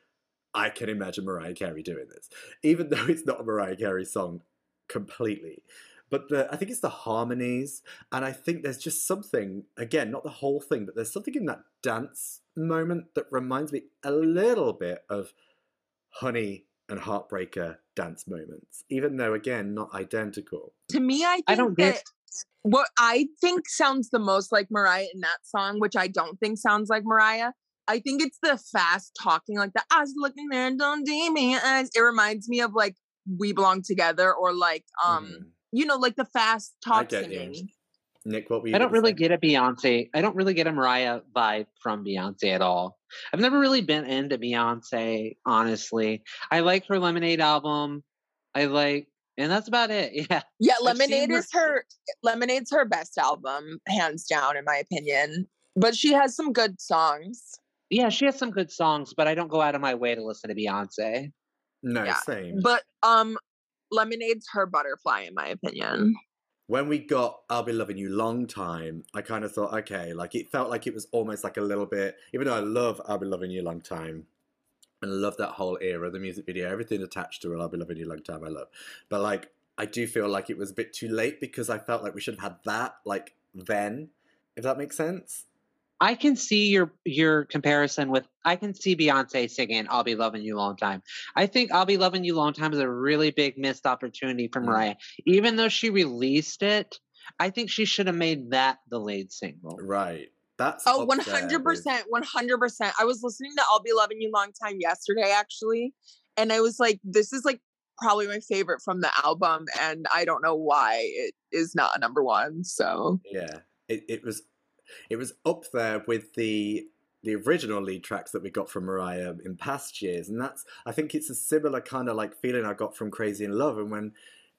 I can imagine Mariah Carey doing this, even though it's not a Mariah Carey song completely. But the, I think it's the harmonies, and I think there's just something, again, not the whole thing, but there's something in that dance moment that reminds me a little bit of Honey and Heartbreaker dance moments, even though, again, not identical. To me, I think I don't that get what I think sounds the most like Mariah in that song, which I don't think sounds like Mariah. I think it's the fast talking, like the eyes looking there, don't deem me eyes. It reminds me of like We Belong Together or like um, Mhm. you know, like the fast I talk singing. Nick, what were I don't really say? get a Beyonce. I don't really get a Mariah vibe from Beyonce at all. I've never really been into Beyonce, honestly. I like her Lemonade album. I like, and that's about it. Yeah. Yeah, I've seen Lemonade her- is her Lemonade's her best album, hands down, in my opinion. But she has some good songs. Yeah, she has some good songs, but I don't go out of my way to listen to Beyonce. No, Yeah, same. But um Lemonade's her butterfly, in my opinion. when we got I'll Be Loving You Long Time, I kind of thought, okay, like it felt like it was almost like a little bit, even though I love I'll Be Loving You Long Time and I love that whole era, the music video, everything attached to it, I'll Be Loving You Long Time, I love. But like, I do feel like it was a bit too late because I felt like we should have had that like then, if that makes sense. I can see your your comparison with I can see Beyonce singing "I'll Be Loving You Long Time." I think "I'll Be Loving You Long Time" is a really big missed opportunity for Mm. Mariah. Even though she released it, I think she should have made that the lead single. Right. That's Oh, up one there hundred with- percent, one hundred percent. I was listening to "I'll Be Loving You Long Time" yesterday, actually, and I was like, "This is like probably my favorite from the album," and I don't know why it is not a number one. So Yeah, it, it was it was up there with the the original lead tracks that we got from Mariah in past years, and that's I think it's a similar kind of like feeling I got from Crazy in Love, and when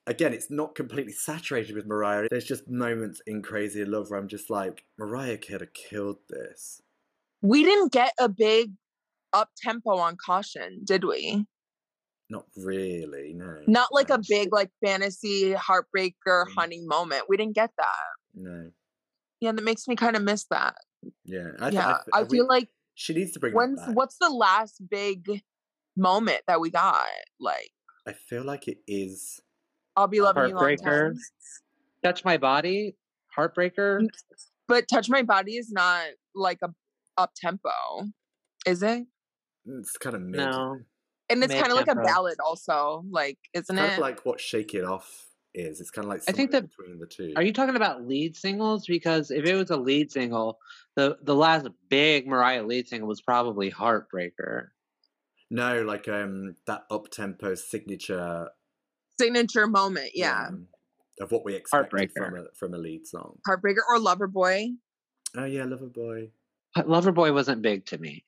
again it's not completely saturated with Mariah. There's just moments in Crazy in Love where I'm just like Mariah could have killed this. we didn't get a big up tempo on "Caution," did we? Not really, no. Not like no, a big like fantasy heartbreaker Mm. honey moment. We didn't get that. No, Yeah, that makes me kind of miss that. yeah. I, th- yeah, th- I we- feel like she needs to bring when's back. what's the last big moment that we got? Like, I feel like it is. I'll be loving you long Heartbreaker. time. Touch My Body, Heartbreaker. But touch my body is not like a up tempo, is it? It's kind of mid. No, And it's kind of like a ballad, also. Like, isn't It's kind it? of like what Shake It Off is. It's kind of like I think that- between the two. Are you talking about lead singles? Because if it was a lead single, the the last big Mariah lead single was probably Heartbreaker. No, like um that up tempo signature. Signature moment, yeah. um, of what we expected from Heartbreaker. a from a lead song. Heartbreaker or Lover Boy. Oh yeah, Loverboy. But Loverboy wasn't big to me.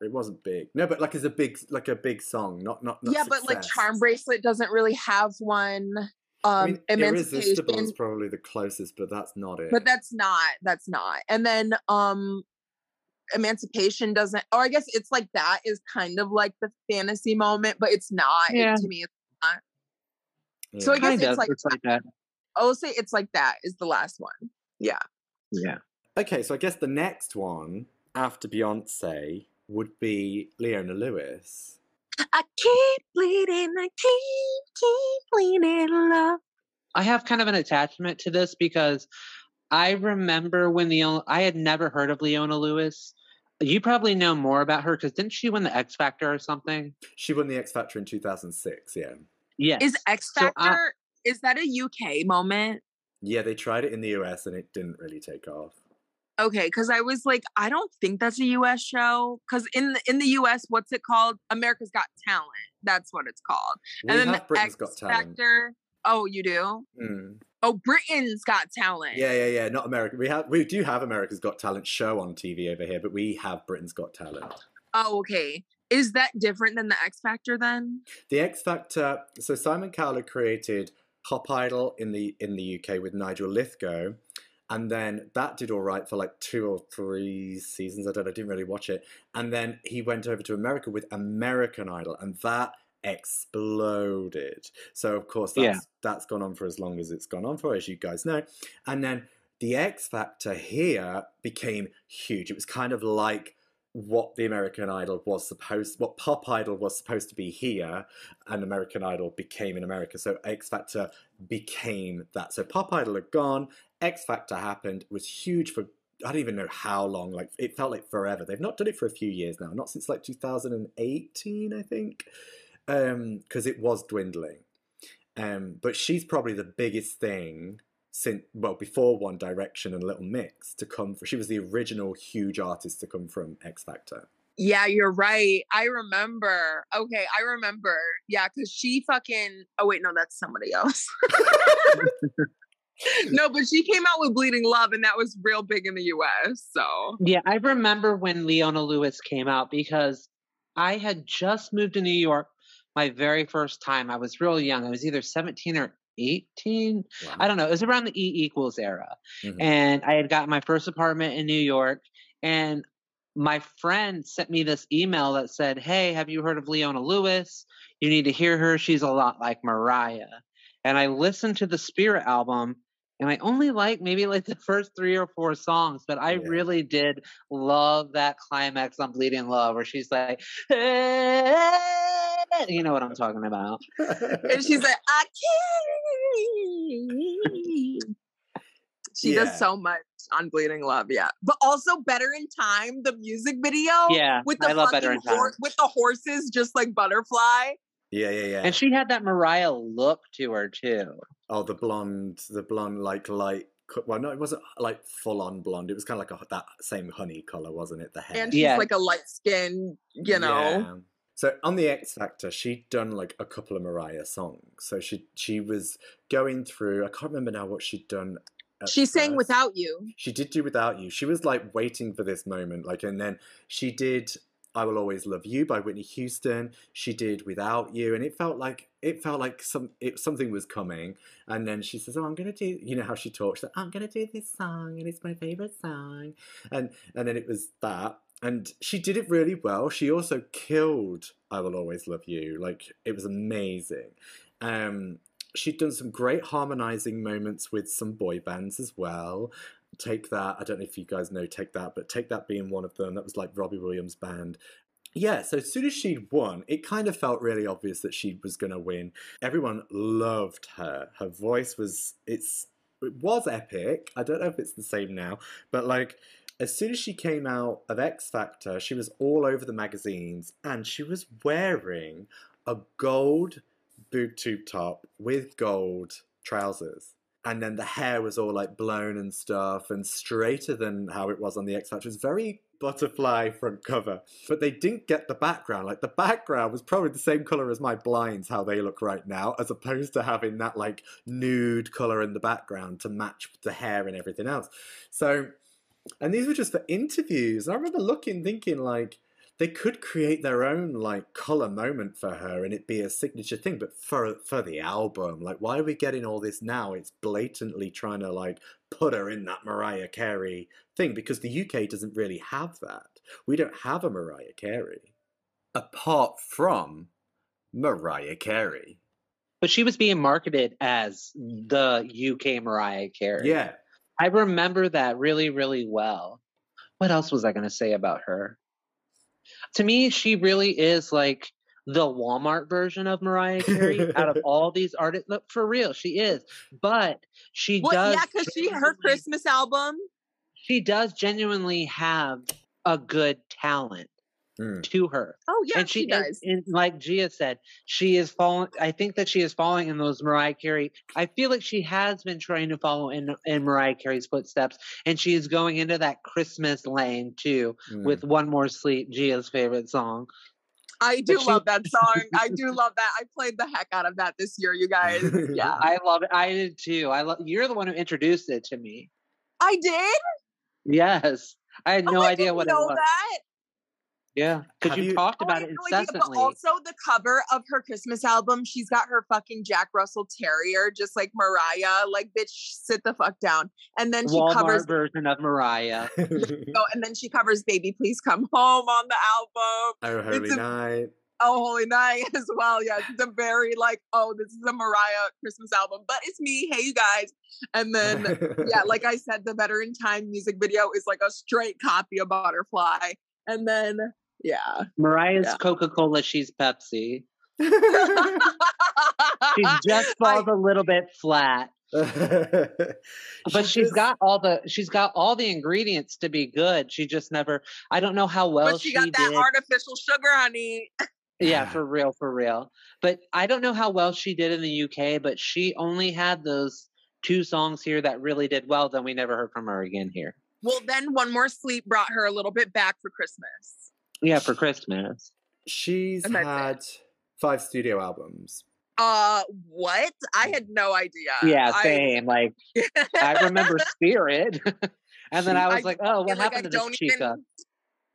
It wasn't big. No, but like it's a big like a big song, not not. not yeah, but like. Charm Bracelet doesn't really have one. I Um, mean, Irresistible Emancipation, is probably the closest, but that's not it. but that's not. That's not. And then um, Emancipation doesn't. Or I guess it's like that is kind of like the fantasy moment, but it's not. It- to me, it's yeah. so I guess Kind it's of. like- it's like that. I'll say it's like that is the last one. Yeah. Yeah. Okay, so I guess the next one after Beyonce would be Leona Lewis. I keep bleeding. I keep keep bleeding love. I have kind of an attachment to this because I remember when the I had never heard of Leona Lewis. You probably know more about her because didn't she win the X Factor or something? She won the X Factor in 2006, yeah. Yes. Is X So uh Factor? I- is that a UK moment? Yeah, they tried it in the US and it didn't really take off. Okay, because I was like, I don't think that's a US show. Because in the, in the US, what's it called? America's Got Talent. That's what it's called. We and then the Britain's X Got Talent. Factor. Oh, you do? Mm. Oh, Britain's Got Talent. Yeah, yeah, yeah. Not America. We have we do have America's Got Talent show on TV over here, but we have Britain's Got Talent. Oh, okay. Is that different than the X Factor then? The X Factor. So Simon Cowell created Pop Idol in the in the UK with Nigel Lythgoe, and then that did all right for like two or three seasons. I don't know. I didn't really watch it. And then he went over to America with American Idol, and that exploded. So of course that's Yeah. that's gone on for as long as it's gone on for, as you guys know. And then the X Factor here became huge. It was kind of like what the American Idol was supposed, what Pop Idol was supposed to be here, and American Idol became in America. So X Factor became that. So Pop Idol had gone, X Factor happened, was huge for I don't even know how long. Like it felt like forever. They've not done it for a few years now, not since like 2018, I think, because it was dwindling. Um, but she's probably the biggest thing since well before One Direction and Little Mix to come for. She was the original huge artist to come from X Factor. Yeah, you're right. I remember. Okay, I remember. Yeah, because she fucking. Oh wait, no, that's somebody else. no, but she came out with Bleeding Love, and that was real big in the U.S. So Yeah, I remember when Leona Lewis came out because I had just moved to New York my very first time. I was real young. I was either 17 or 18. I don't know. It was around the E equals era. Mhm. And I had gotten my first apartment in New York. And my friend sent me this email that said, Hey, have you heard of Leona Lewis? You need to hear her. She's a lot like Mariah. And I listened to the Spirit album and I only like maybe like the first three or four songs, but I Yeah. really did love that climax on Bleeding Love where she's like, "Hey," you know what I'm talking about. and she's like, I can't. She Yeah. does so much on Bleeding Love, yeah. But also Better in Time, the music video. Yeah, With the I love fucking Better in Time. hor- with the horses just like butterfly. yeah, yeah, yeah. And she had that Mariah look to her too. Oh, the blonde, the blonde, like light. Well, no, it wasn't like full on blonde. It was kind of like a, that same honey color, wasn't it? The hair. And she's Yeah. like a light skin, you know. Yeah. So on the X Factor, she'd done like a couple of Mariah songs. So she she was going through. I can't remember now what she'd done. at She sang without you. She did do without you. She was like waiting for this moment, like, and then she did "I Will Always Love You" by Whitney Houston. She did "Without You," and it felt like it felt like some it, something was coming. And then she says, "Oh, I'm gonna do," you know how she talks. Like, I'm gonna do this song, and it's my favorite song. And and then it was that, and she did it really well. She also killed "I Will Always Love You." Like it was amazing. Um, she'd done some great harmonizing moments with some boy bands as well. Take That, I don't know if you guys know Take That, but Take That being one of them, that was like Robbie Williams' band. Yeah, so as soon as she'd won, it kind of felt really obvious that she was going to win. Everyone loved her. Her voice was, it's, it was epic. I don't know if it's the same now, but like, as soon as she came out of X Factor, she was all over the magazines and she was wearing a gold boob tube top with gold trousers. And then the hair was all like blown and stuff and straighter than how it was on the X Factor. It was very butterfly front cover. But they didn't get the background. Like the background was probably the same color as my blinds, how they look right now, as opposed to having that like nude color in the background to match the hair and everything else. So, and these were just for interviews. And I remember looking, thinking like, they could create their own like color moment for her and it be a signature thing but for for the album like why are we getting all this now it's blatantly trying to like put her in that mariah carey thing because the uk doesn't really have that we don't have a mariah carey apart from mariah carey But she was being marketed as the UK Mariah Carey. yeah I remember that really, really well. What else was I going to say about her? To me, she really is like the Walmart version of Mariah Carey out of all these artists. Look, for real, she is. But she Well, does. yeah, because she her Christmas album. She does genuinely have a good talent Mm. to her. Oh yeah, and she, she, does. And, like Gia said, she is falling. I think that she is following in those Mariah Carey. I feel like she has been trying to follow in in Mariah Carey's footsteps, and she is going into that Christmas lane too Mm. with "One More Sleep," Gia's favorite song. I do she- love that song. I do love that. I played the heck out of that this year, you guys. Yeah, I love it. I did too. I love. You're the one who introduced it to me. I did. Yes, I had Oh, no I idea didn't what it know was. that. Yeah, because you you- talked Oh, about I it have no idea, incessantly. but also the cover of her Christmas album, she's got her fucking Jack Russell Terrier, just like Mariah. Like, bitch, sit the fuck down. And then she Walmart covers version of Mariah. oh, and then she covers "Baby Please Come Home" on the album. oh, holy a- night. Oh, Holy Night as well. Yes, it's a very like, oh, this is a Mariah Christmas album, but it's me. Hey, you guys. And then yeah, like I said, the Better in Time music video is like a straight copy of Butterfly. And then yeah, Mariah's Yeah. Coca Cola, she's Pepsi. She just falls a little bit flat, but she's got all the she's got all the ingredients to be good. She just never. I don't know how well but she got that did. artificial sugar, honey. Yeah, for real, for real. But I don't know how well she did in the UK, but she only had those two songs here that really did well. Then we never heard from her again here. Well, then one more sleep brought her a little bit back for Christmas. Yeah, for Christmas. She's And that's had five studio albums. Uh, what? I had no idea. Yeah, I- same. Like I remember Spirit, and then I was I- like, oh, what and, like, I happened to this don't chica? even-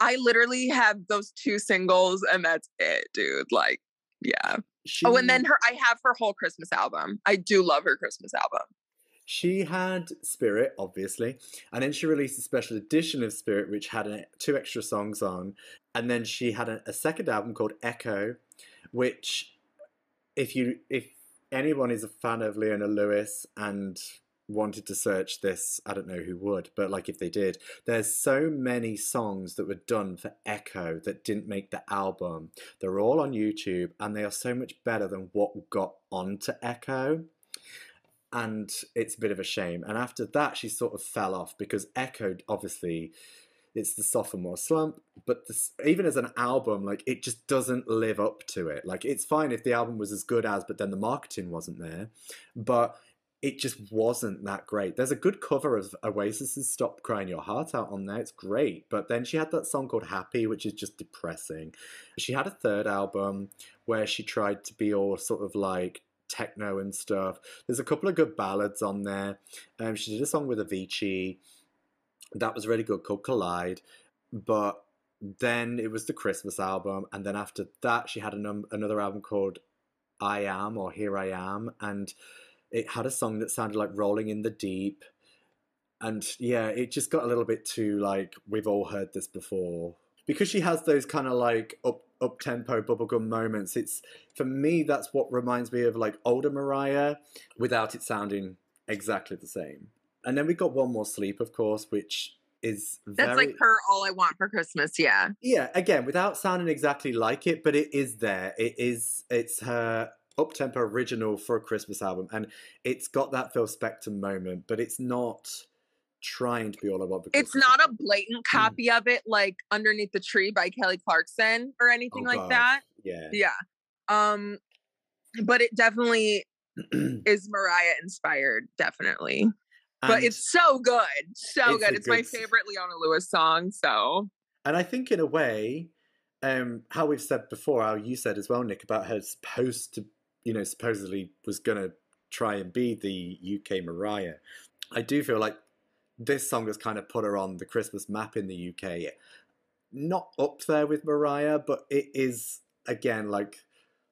I literally have those two singles, and that's it, dude. Like, yeah. She, Oh, and then her, I have her whole Christmas album. I do love her Christmas album. She had Spirit, obviously, and then she released a special edition of Spirit, which had a, two extra songs on. And then she had a, a second album called Echo, which, if you if anyone is a fan of Leona Lewis and wanted to search this, I don't know who would, but like if they did, there's so many songs that were done for Echo that didn't make the album. They're all on YouTube, and they are so much better than what got onto Echo and it's a bit of a shame. And after that, she sort of fell off because Echo, obviously, it's the sophomore slump. But this, even as an album, like it just doesn't live up to it. Like it's fine if the album was as good as, but then the marketing wasn't there. But it just wasn't that great. There's a good cover of Oasis's "Stop Crying Your Heart Out" on there. It's great. But then she had that song called "Happy," which is just depressing. She had a third album where she tried to be all sort of like techno and stuff. There's a couple of good ballads on there. Um, she did a song with Avicii that was really good called Collide, but then it was the Christmas album, and then after that she had num- another album called I Am or Here I Am, and it had a song that sounded like Rolling in the Deep. And yeah, it just got a little bit too like we've all heard this before because she has those kind of like up up tempo bubblegum moments. It's for me that's what reminds me of like older Mariah without it sounding exactly the same. And then we got one more sleep, of course, which is very That's like her "All I Want for Christmas." Yeah. yeah. Again, without sounding exactly like it, but it is there. It is. It's her up tempo original for a Christmas album, and it's got that Phil Spector moment, but it's not trying to be all about. the It's not a blatant copy of it like "Underneath the Tree" by Kelly Clarkson or anything Oh, like God. that. Yeah. Yeah. Um, but it definitely is Mariah inspired, definitely. but it's so good, so It's good. It's my good s- favorite Leona Lewis song. So And I think in a way, um, how we've said before, how you said as well, Nick, about her supposed to, you know, supposedly was going to try and be the UK Mariah. I do feel like this song has kind of put her on the Christmas map in the UK. Not up there with Mariah, but it is again like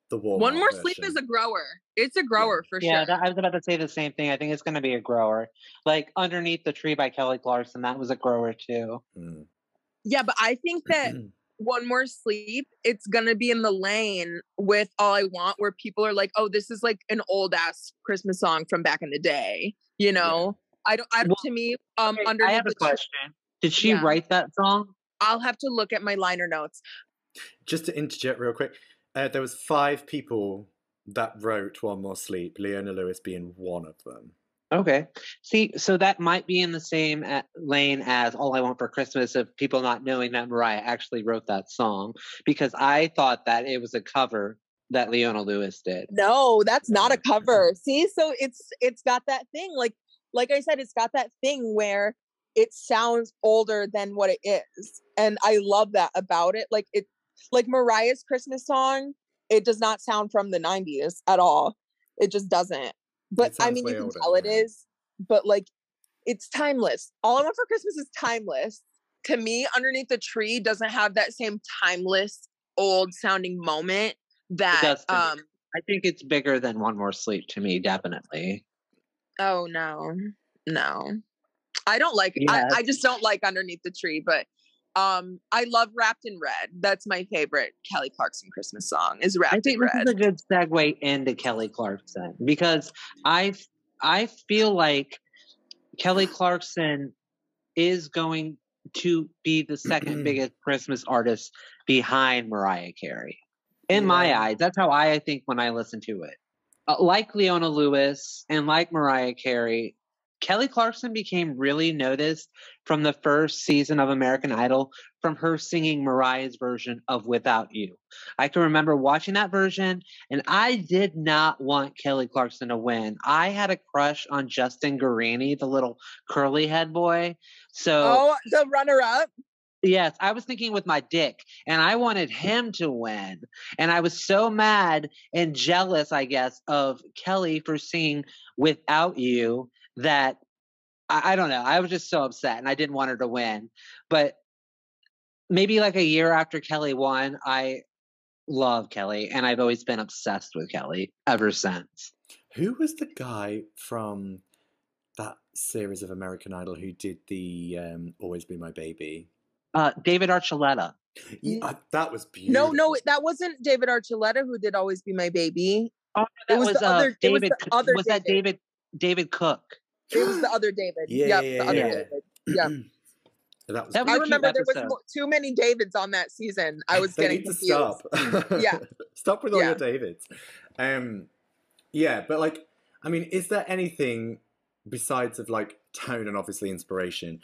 the warm. one more sleep is a grower. It's a grower for Yeah, sure. that, I was about to say the same thing. I think it's going to be a grower. Like Underneath the Tree by Kelly Clarkson, that was a grower too. Mm. yeah, but I think that one more sleep, it's gonna be in the lane with all I want, where people are like, "Oh, this is like an old ass Christmas song from back in the day." You know, I don't. I. Well, to me, um, Wait, underneath I have a question. Did she Yeah. write that song? I'll have to look at my liner notes. Just to interject real quick, uh, there was five people that wrote "One More Sleep," Leona Lewis being one of them. Okay. See, so that might be in the same a- lane as All I Want for Christmas of people not knowing that Mariah actually wrote that song because I thought that it was a cover that Leona Lewis did. No, that's not a cover. See, so it's it's got that thing like like I said, it's got that thing where it sounds older than what it is. And I love that about it. Like it like Mariah's Christmas song, it does not sound from the 90s at all. It just doesn't. But I mean you can older, tell it yeah. is, but like it's timeless. All I want for Christmas is timeless. to me, underneath the tree doesn't have that same timeless, old sounding moment that does me. um I think it's bigger than One More Sleep to me, definitely. Oh no. No. I don't like I, Yes. I just don't like underneath the tree, but um I love Wrapped in Red. That's my favorite Kelly Clarkson Christmas song is Wrapped I think in this Red. is a good segue into Kelly Clarkson because I I feel like Kelly Clarkson is going to be the second biggest Christmas artist behind Mariah Carey. In my eyes, that's how I think when I listen to it. Like Leona Lewis and like Mariah Carey, Kelly Clarkson became really noticed from the first season of American Idol from her singing Mariah's version of Without You. I can remember watching that version, and I did not want Kelly Clarkson to win. I had a crush on Justin Guarini, the little curly head boy. So, Oh, the runner up. Yes, I was thinking with my dick, and I wanted him to win. And I was so mad and jealous, I guess, of Kelly for singing Without You that I, I don't know. I was just so upset, and I didn't want her to win. But maybe like a year after Kelly won, I love Kelly, and I've always been obsessed with Kelly ever since. Who was the guy from that series of American Idol who did the um, "Always Be My Baby"? Uh, David Archuleta. Yeah, that was beautiful. no, no, that wasn't David Archuleta who did Always Be My Baby. Oh, It was the uh, other- it was David. the other was that David. David? David Cook. It was the other David. Yeah, yep, yeah, the other yeah. David. yeah. that was. That was I a cute remember there was episode. too many Davids on that season. I was They getting need to confused. stop. Yeah. stop with all Yeah. your Davids. Um, yeah, but like, I mean, is there anything besides of like tone and obviously inspiration,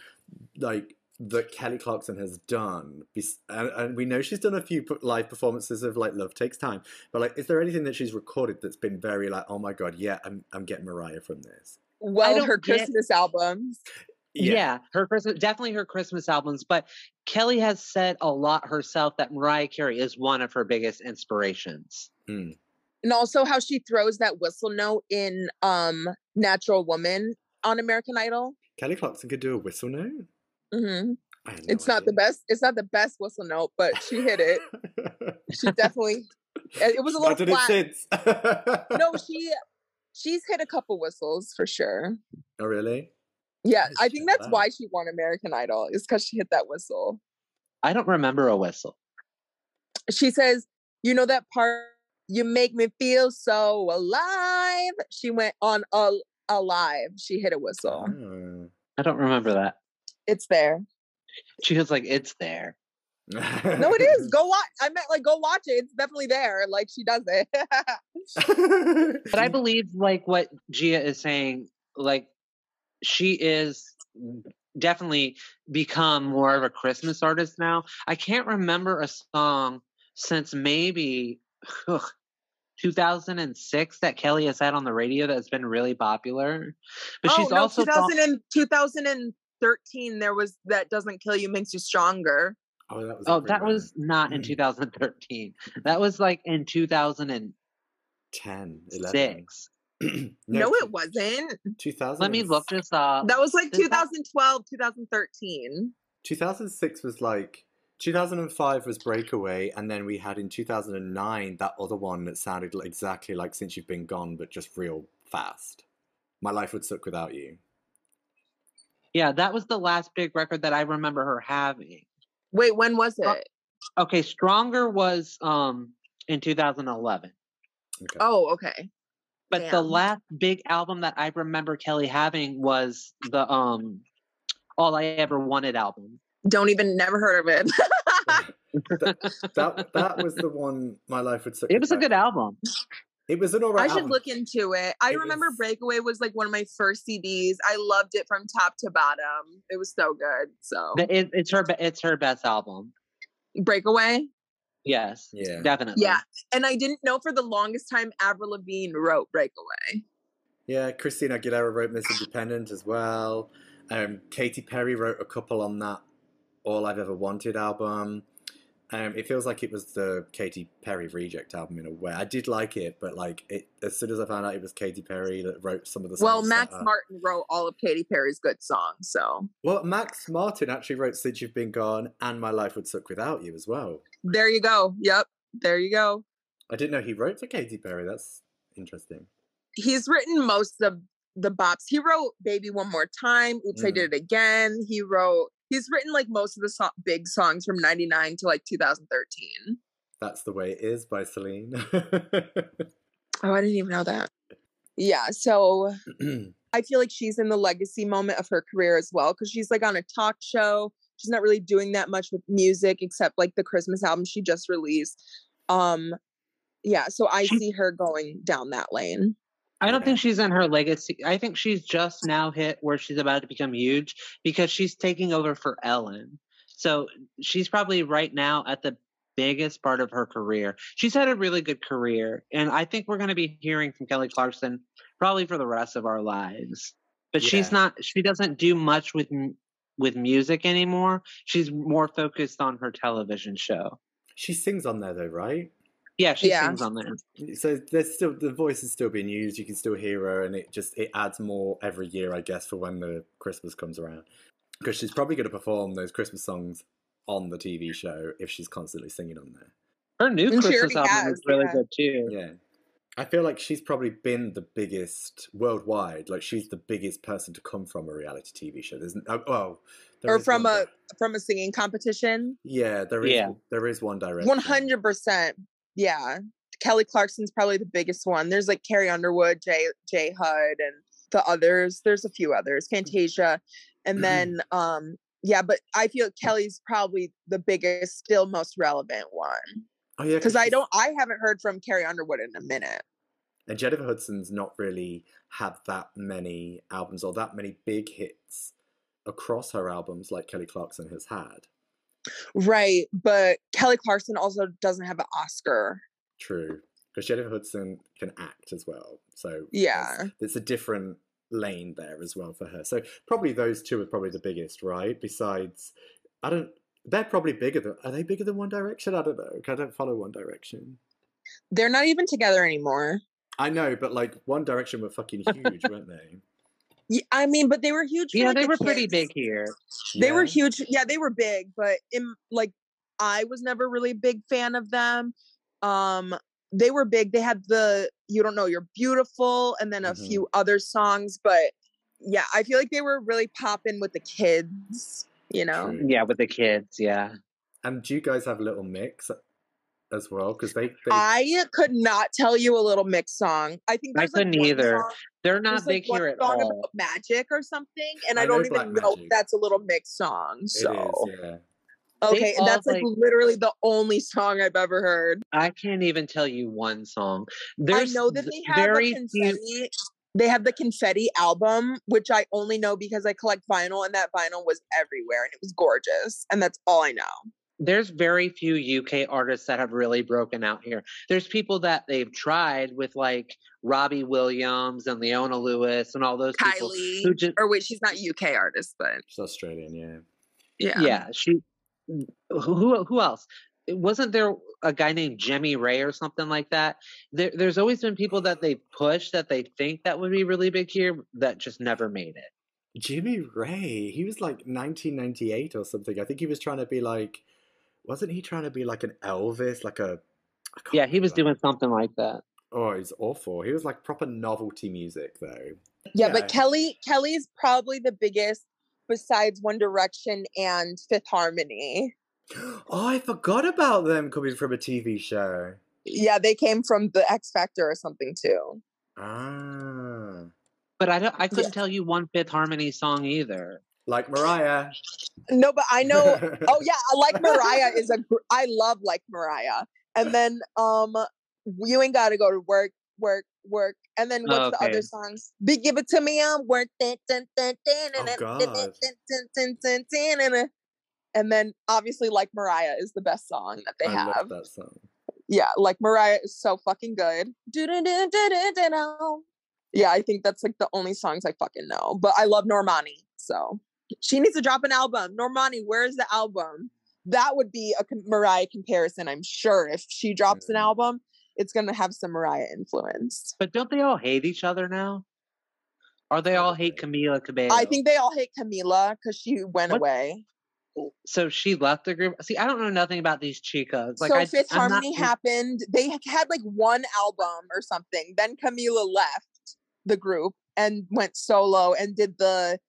like that Kelly Clarkson has done? And, and we know she's done a few live performances of like Love Takes Time, but like, is there anything that she's recorded that's been very like, oh my god, yeah, I'm I'm getting Mariah from this. Well, her get- Christmas albums. Yeah. her Christmas, definitely her Christmas albums. But Kelly has said a lot herself that Mariah Carey is one of her biggest inspirations. Mm. And also how she throws that whistle note in um Natural Woman on American Idol. Kelly Clarkson could do a whistle note. Hmm I had no It's not the best. It's not the best whistle note, but she hit it. She definitely. It it was a little did it flat. since. No, she she's hit a couple whistles for sure. Oh really? Yeah, Nice, I think that's that why she won American Idol is because she hit that whistle. I don't remember a whistle. She says, "You know that part? You make me feel so alive." She went on a alive. She hit a whistle. Oh. I don't remember that. It's there. She was like, "It's there." No, it is. Go watch. I meant like go watch it. It's definitely there. Like she does it. But I believe like what Gia is saying, like she is definitely become more of a Christmas artist now. I can't remember a song since maybe ugh, 2006 that Kelly has had on the radio that's been really popular. But oh she's no, also thought- 2000 and, 2013. There was that doesn't kill you makes you stronger. Oh, that was. Oh, that everywhere. was not in Mm. 2013. That was like in 2006. 10, 11. No, it wasn't. 2000. Let me look this up. That was like This ha- 2012, 2013. 2006 was like 2005 was Breakaway, and then we had in 2009 that other one that sounded exactly like Since You've Been Gone, but just real fast. My life would suck without you. Yeah, that was the last big record that I remember her having. Wait, when was it? Okay, Stronger was um in 2011. Okay. Oh, okay. But the last big album that I remember Kelly having was the um All I Ever Wanted album. Don't even never heard of it. that that was the one. My life would suck. It was a good you. album. It was an alright. I should album. look into it. I It remember was- Breakaway was like one of my first CDs. I loved it from top to bottom. It was so good. So It, it's her it's her best album. Breakaway. Yes. Yeah. Definitely. Yeah. And I didn't know for the longest time Avril Lavigne wrote Breakaway. Yeah, Christina Aguilera wrote Miss Independent as well. Um, Katy Perry wrote a couple on that All I've Ever Wanted album. Um, it feels like it was the Katy Perry Reject album in a way. I did like it, but like it, as soon as I found out it was Katy Perry that wrote some of the songs. Well, Max are- Martin wrote all of Katy Perry's good songs, so Well, Max Martin actually wrote "Since You've Been Gone" and "My Life Would Suck Without You" as well. there you go. Yep, there you go. I didn't know he wrote for Katy Perry. That's interesting. He's written most of the bops. He wrote "Baby One More Time," "Oops, I Mm. Did It Again." He wrote. He's written like most of the so- big songs from '99 to like 2013. That's the way it is by Celine. Oh, I didn't even know that. Yeah, so I feel like she's in the legacy moment of her career as well because she's like on a talk show. She's not really doing that much with music except like the Christmas album she just released. Um, yeah, so I She- see her going down that lane. I don't think she's in her legacy. I think she's just now hit where she's about to become huge because she's taking over for Ellen. So she's probably right now at the biggest part of her career. She's had a really good career, and I think we're going to be hearing from Kelly Clarkson probably for the rest of our lives. But she's not. She doesn't do much with with music anymore. She's more focused on her television show. she sings on there though, right? Yeah, she Yeah. sings on there. So there's still the voice is still being used. You can still hear her, and it just it adds more every year, I guess, for when the Christmas comes around. Because she's probably going to perform those Christmas songs on the TV show if she's constantly singing on there. Her new And Christmas album has, is really yeah. good too. Yeah. I feel like she's probably been the biggest worldwide. Like she's the biggest person to come from a reality TV show. There's n- oh, well, there Or is from a Di- from a singing competition. yeah, there is Yeah. there is one direction. One hundred percent. Yeah. Kelly Clarkson's probably the biggest one. There's like Carrie Underwood, Jay Jay Hud, and the others. There's a few others, Fantasia, and then um yeah, but I feel Kelly's probably the biggest, still most relevant one Oh yeah, because I don't, I haven't heard from Carrie Underwood in a minute. And Jennifer Hudson's not really had that many albums or that many big hits across her albums like Kelly Clarkson has had. Right, but Kelly Clarkson also doesn't have an Oscar. True. Because Jennifer Hudson can act as well. So Yeah. it's a different lane there as well for her. So probably those two are probably the biggest, right? Besides, I don't. They're probably bigger than. Are they bigger than One Direction? I don't know. I don't follow One Direction. They're not even together anymore. I know, but like One Direction were fucking huge, weren't they? Yeah, I mean, but they were huge. Yeah, like, they the were pretty big here. They were huge. Yeah, they were big, but in like I was never really a big fan of them. Um they were big. They had the You Don't Know You're Beautiful and then a Mhm. few other songs, but yeah, I feel like they were really popping with the kids, you know. Yeah, with the kids. Yeah. And do you guys have a Little Mix as well? Because they, they I could not tell you a little mix song. I think I couldn't one either. song- They're not there's, like, big one here at song all. about magic or something, and I I, don't even know Magic. if that's a little mix song. So is, yeah. okay, all, and that's like, like- literally the only song I've ever heard. I can't even tell you one song. There's I know that they have very the few. confetti. They have the confetti album, which I only know because I collect vinyl, and that vinyl was everywhere, and it was gorgeous, and that's all I know. There's very few UK artists that have really broken out here. There's people that they've tried with like Robbie Williams and Leona Lewis and all those people Kylie, who just or wait, she's not UK artist, but She's Australian, yeah. yeah, yeah. She mm, who who who else? Wasn't there a guy named Jimmy Ray or something like that? There, there's always been people that they push that they think that would be really big here that just never made it. Jimmy Ray, he was like 1998 or something. I think he was trying to be like, wasn't he trying to be like an Elvis, like a? can't Yeah, he was doing something like that. Oh, he's awful. He was like proper novelty music though. yeah. But Kelly, Kelly's probably the biggest besides One Direction and Fifth Harmony. Oh, I forgot about them coming from a TV show. Yeah, they came from the X Factor or something too. Ah, But I don't, I couldn't Yeah. tell you one Fifth Harmony song either. Like Mariah. No, but I know oh yeah, I like Mariah is a gr- I love like Mariah. And then um you ain't gotta go to work, work, work. And then what's the Okay. other songs? Be give it to me, I'm worth it. Oh. And then obviously like Mariah is the best song that they I have. love that song. Yeah, like Mariah is so fucking good. Yeah, I think that's like the only songs I fucking know. But I love Normani, so she needs to drop an album. Normani, where's the album? that would be a Mariah comparison. I'm sure if she drops an album, it's gonna have some Mariah influence. But don't they all hate each other now? Or they all hate Camila Cabello? I think they all hate Camila because she went What? away. so. She left the group. See, I don't know nothing about these chicas. Like, so I, Fifth I'm not- Harmony happened. They had like one album or something. Then Camila left the group and went solo and did the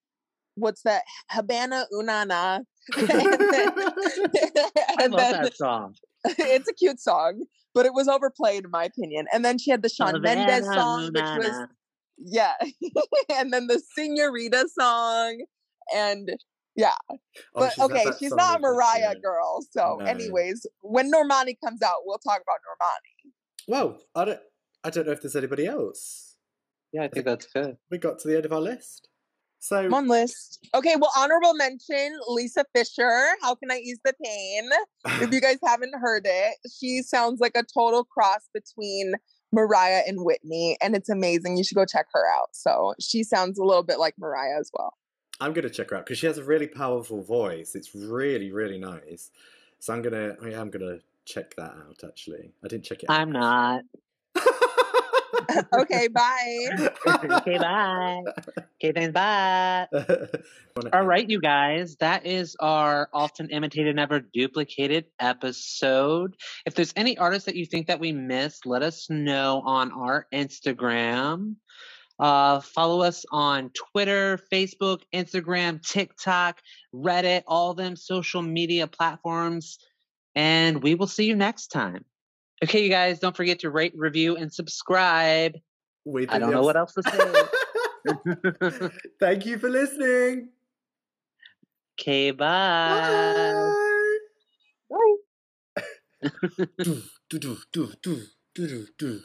what's that Habana Unana. and then, I and love then that song. it's a cute song, but it was overplayed in my opinion. And then she had the Shawn Mendes Havana, song, which was yeah, and then the Senorita song, and Oh, but she's okay, she's not with, Mariah yeah. girl. So, No. anyways, when Normani comes out, we'll talk about Normani. Well, I don't. I don't know if there's anybody else. Yeah, I think that's good. We got to the end of our list. So I'm on list. Okay, well, honorable mention Lisa Fischer. How can I ease the pain? If you guys haven't heard it, she sounds like a total cross between Mariah and Whitney, and it's amazing. You should go check her out. So she sounds a little bit like Mariah as well. I'm gonna check her out because she has a really powerful voice. It's really, really nice. So I'm gonna, I am gonna check that out. Actually, I didn't check it. I'm not. Out. Okay, bye. okay, bye. Okay, then bye. All right, you guys, that is our often imitated, never duplicated episode. If there's any artists that you think that we missed, let us know on our Instagram. Uh, follow us on Twitter, Facebook, Instagram, TikTok, Reddit, all them social media platforms. And we will see you next time. Okay, you guys, don't forget to rate, review, and subscribe. Wait, I don't know what else to say. Thank you for listening. okay, bye. Bye. do, do, do, do, do, do, do.